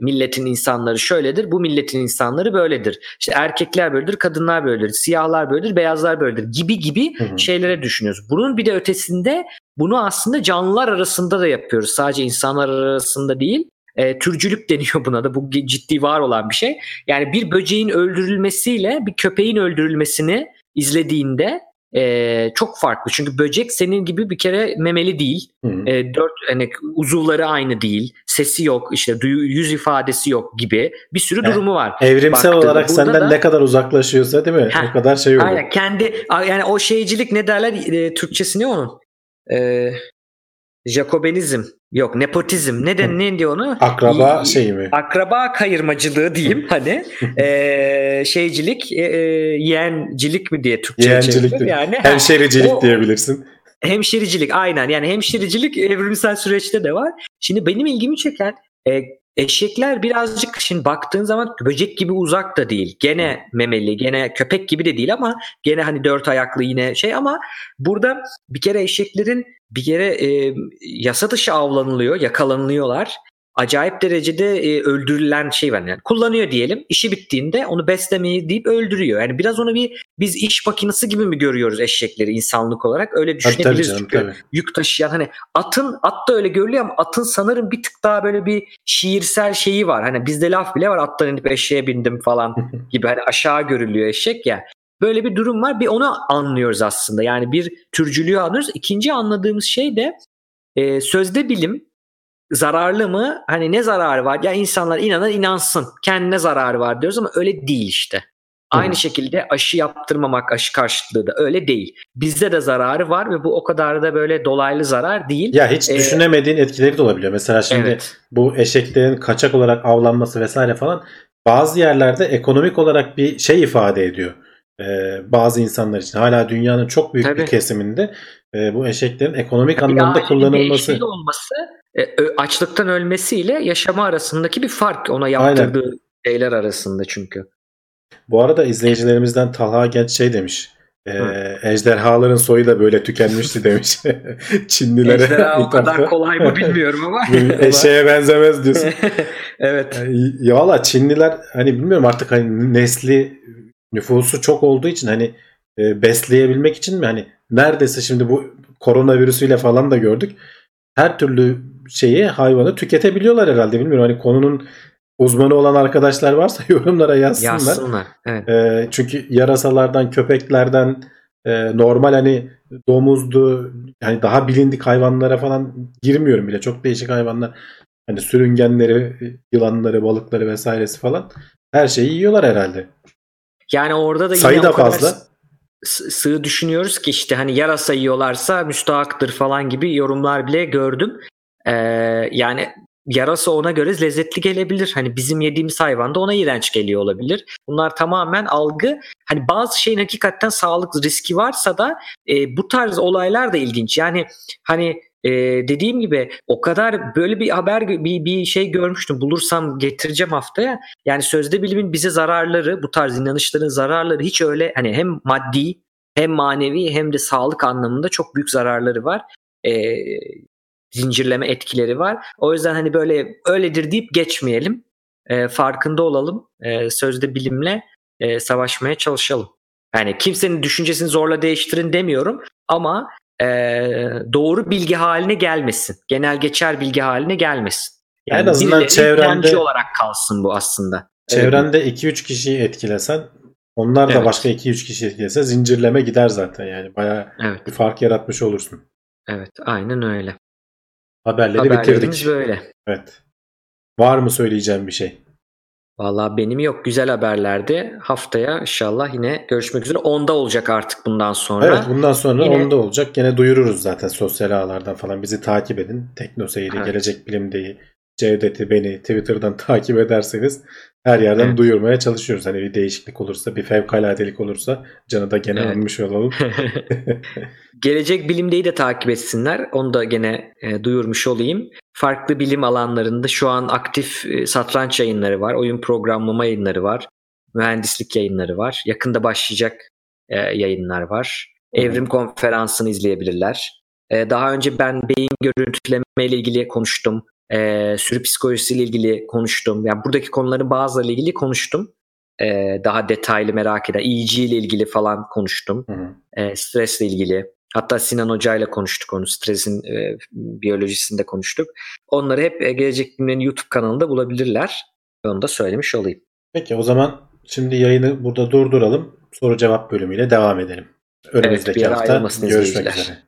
S3: milletin insanları şöyledir, bu milletin insanları böyledir. İşte erkekler böyledir, kadınlar böyledir, siyahlar böyledir, beyazlar böyledir gibi gibi
S2: Hı hı.
S3: şeylere düşünüyoruz. Bunun bir de ötesinde bunu aslında canlılar arasında da yapıyoruz. Sadece insanlar arasında değil. E, türcülük <laughs> deniyor buna da. Bu ciddi var olan bir şey. Yani bir böceğin öldürülmesiyle bir köpeğin öldürülmesini izlediğinde e, çok farklı. Çünkü böcek senin gibi bir kere memeli değil. E, dört hani uzuvları aynı değil. Sesi yok, işte duyu, yüz ifadesi yok gibi bir sürü durumu var.
S2: Evrimsel
S3: baktığında
S2: olarak senden
S3: da-
S2: ne kadar uzaklaşıyorsa değil mi?
S3: Heh,
S2: o kadar şey oluyor.
S3: Aynen kendi yani o şeycilik ne derler e, Türkçesi ne onun? E, Jacobenizm yok nepotizm ne de ne diyor onu?
S2: Akraba
S3: Y-
S2: şeyi mi?
S3: Akraba kayırmacılığı diyeyim hani <laughs> e, şeycilik e, e, yeğencilik mi diye Türkçe
S2: Yeğencilik
S3: yani
S2: Hemşericilik
S3: o-
S2: diyebilirsin.
S3: Hemşiricilik aynen yani hemşiricilik evrimsel süreçte de var. Şimdi benim ilgimi çeken e, eşekler birazcık şimdi baktığın zaman böcek gibi uzak da değil. Gene memeli gene köpek gibi de değil ama gene hani dört ayaklı yine şey ama burada bir kere eşeklerin bir kere e, yasa dışı avlanılıyor yakalanıyorlar. Acayip derecede e, öldürülen şey var. Yani kullanıyor diyelim. işi bittiğinde onu beslemeyi deyip öldürüyor. Yani biraz onu bir biz iş makinesi gibi mi görüyoruz eşekleri insanlık olarak? Öyle
S2: Tabii, tabii
S3: düşünebiliriz
S2: canım
S3: çünkü
S2: tabii.
S3: yük taşıyan hani atın at da öyle görülüyor ama atın sanırım bir tık daha böyle bir şiirsel şeyi var. Hani bizde laf bile var attan inip eşeğe bindim falan <laughs> gibi hani aşağı görülüyor eşek ya. Böyle bir durum var. Bir onu anlıyoruz aslında. Yani bir türcülüğü anlıyoruz. İkinci anladığımız şey de e, sözde bilim zararlı mı? Hani ne zararı var? Ya insanlar inanan inansın. Kendine zararı var diyoruz ama öyle değil işte. Aynı
S2: Hı.
S3: şekilde aşı yaptırmamak aşı karşıtlığı da öyle değil. Bizde de zararı var ve bu o kadar da böyle dolaylı zarar değil.
S2: Ya hiç
S3: Ee,
S2: düşünemediğin etkileri de olabiliyor. Mesela şimdi
S3: evet.
S2: bu eşeklerin kaçak olarak avlanması vesaire falan bazı yerlerde ekonomik olarak bir şey ifade ediyor. Ee, bazı insanlar için hala dünyanın çok büyük bir
S3: Tabii.
S2: kesiminde e, bu eşeklerin ekonomik
S3: Bir
S2: anlamda
S3: bir
S2: kullanılması
S3: eşeği olması e, açlıktan ölmesiyle yaşama arasındaki bir fark ona yaptırdığı şeyler arasında çünkü.
S2: Bu arada izleyicilerimizden Talha Genç şey demiş. E, ejderhaların soyu da böyle tükenmişti demiş. <laughs> Çinlilere.
S3: Ejderha o kadar kolay mı bilmiyorum ama. <laughs>
S2: Eşeğe benzemez diyorsun. <laughs>
S3: evet.
S2: Yani, ya valla Çinliler hani bilmiyorum artık hani nesli nüfusu çok olduğu için hani e, besleyebilmek için mi hani neredeyse şimdi bu koronavirüsüyle falan da gördük. Her türlü şeyi hayvanı tüketebiliyorlar herhalde bilmiyorum hani konunun uzmanı olan arkadaşlar varsa <laughs> yorumlara yazsınlar.
S3: Yazsınlar. Evet.
S2: E, çünkü yarasalardan, köpeklerden e, normal hani domuzdu yani daha bilindik hayvanlara falan girmiyorum bile. Çok değişik hayvanlar. Hani sürüngenleri, yılanları, balıkları vesairesi falan her şeyi yiyorlar herhalde.
S3: Yani orada da yine
S2: Sayı da fazla.
S3: sığ düşünüyoruz ki işte hani yarasa yiyorlarsa müstahaktır falan gibi yorumlar bile gördüm. Ee, yani yarasa ona göre lezzetli gelebilir. Hani bizim yediğimiz hayvan da ona iğrenç geliyor olabilir. Bunlar tamamen algı. Hani bazı şeyin hakikaten sağlık riski varsa da e, bu tarz olaylar da ilginç. Yani hani e, dediğim gibi o kadar böyle bir haber bir, bir şey görmüştüm. Bulursam getireceğim haftaya. Yani sözde bilimin bize zararları, bu tarz inanışların zararları hiç öyle hani hem maddi hem manevi hem de sağlık anlamında çok büyük zararları var. Ee, zincirleme etkileri var. O yüzden hani böyle öyledir deyip geçmeyelim. Ee, farkında olalım. Ee, sözde bilimle e, savaşmaya çalışalım. Yani kimsenin düşüncesini zorla değiştirin demiyorum ama e, doğru bilgi haline gelmesin. Genel geçer bilgi haline gelmesin.
S2: En azından çevrende-
S3: olarak kalsın bu aslında.
S2: Çevrende 2-3 kişiyi etkilesen onlar da
S3: Evet.
S2: başka 2-3 kişi etkilese zincirleme gider zaten yani. Bayağı
S3: Evet,
S2: bir fark yaratmış olursun.
S3: evet, aynen öyle.
S2: Haberleri bitirdik.
S3: böyle.
S2: Evet. Var mı söyleyeceğim bir şey?
S3: Vallahi benim yok. Güzel haberlerdi. Haftaya inşallah yine görüşmek üzere. Onda olacak artık bundan sonra.
S2: Evet bundan sonra
S3: Yine-
S2: onda olacak. Gene duyururuz zaten sosyal ağlardan falan. Bizi takip edin. Teknoseyri,
S3: Evet.
S2: Gelecek Bilim'deyi, Cevdet'i, beni Twitter'dan <laughs> takip ederseniz her yerden
S3: Evet.
S2: duyurmaya çalışıyoruz. Hani bir değişiklik olursa, bir fevkaladelik olursa canı da gene
S3: Evet.
S2: almış olalım. <laughs>
S3: Gelecek Bilim'deyi de takip etsinler. Onu da gene e, duyurmuş olayım. Farklı bilim alanlarında şu an aktif e, satranç yayınları var. Oyun programlama yayınları var. Mühendislik yayınları var. Yakında başlayacak e, yayınlar var.
S2: Hı hı.
S3: Evrim konferansını izleyebilirler. E, daha önce ben beyin görüntüleme ile ilgili konuştum. E, sürü psikolojisi ile ilgili konuştum. Yani buradaki konuların bazılarıyla ilgili konuştum. E, daha detaylı merak eden. EEG ile ilgili falan konuştum
S2: Hı hı.
S3: e, stresle ilgili. Hatta Sinan Hoca ile konuştuk onu. Stresin e, biyolojisinde konuştuk. Onları hep e, Gelecek Bilimlerin YouTube kanalında bulabilirler. Onu da söylemiş olayım.
S2: Peki o zaman şimdi yayını burada durduralım. Soru cevap bölümüyle devam edelim. Önümüzdeki
S3: yere
S2: hafta görüşmek
S3: izleyiciler.
S2: üzere.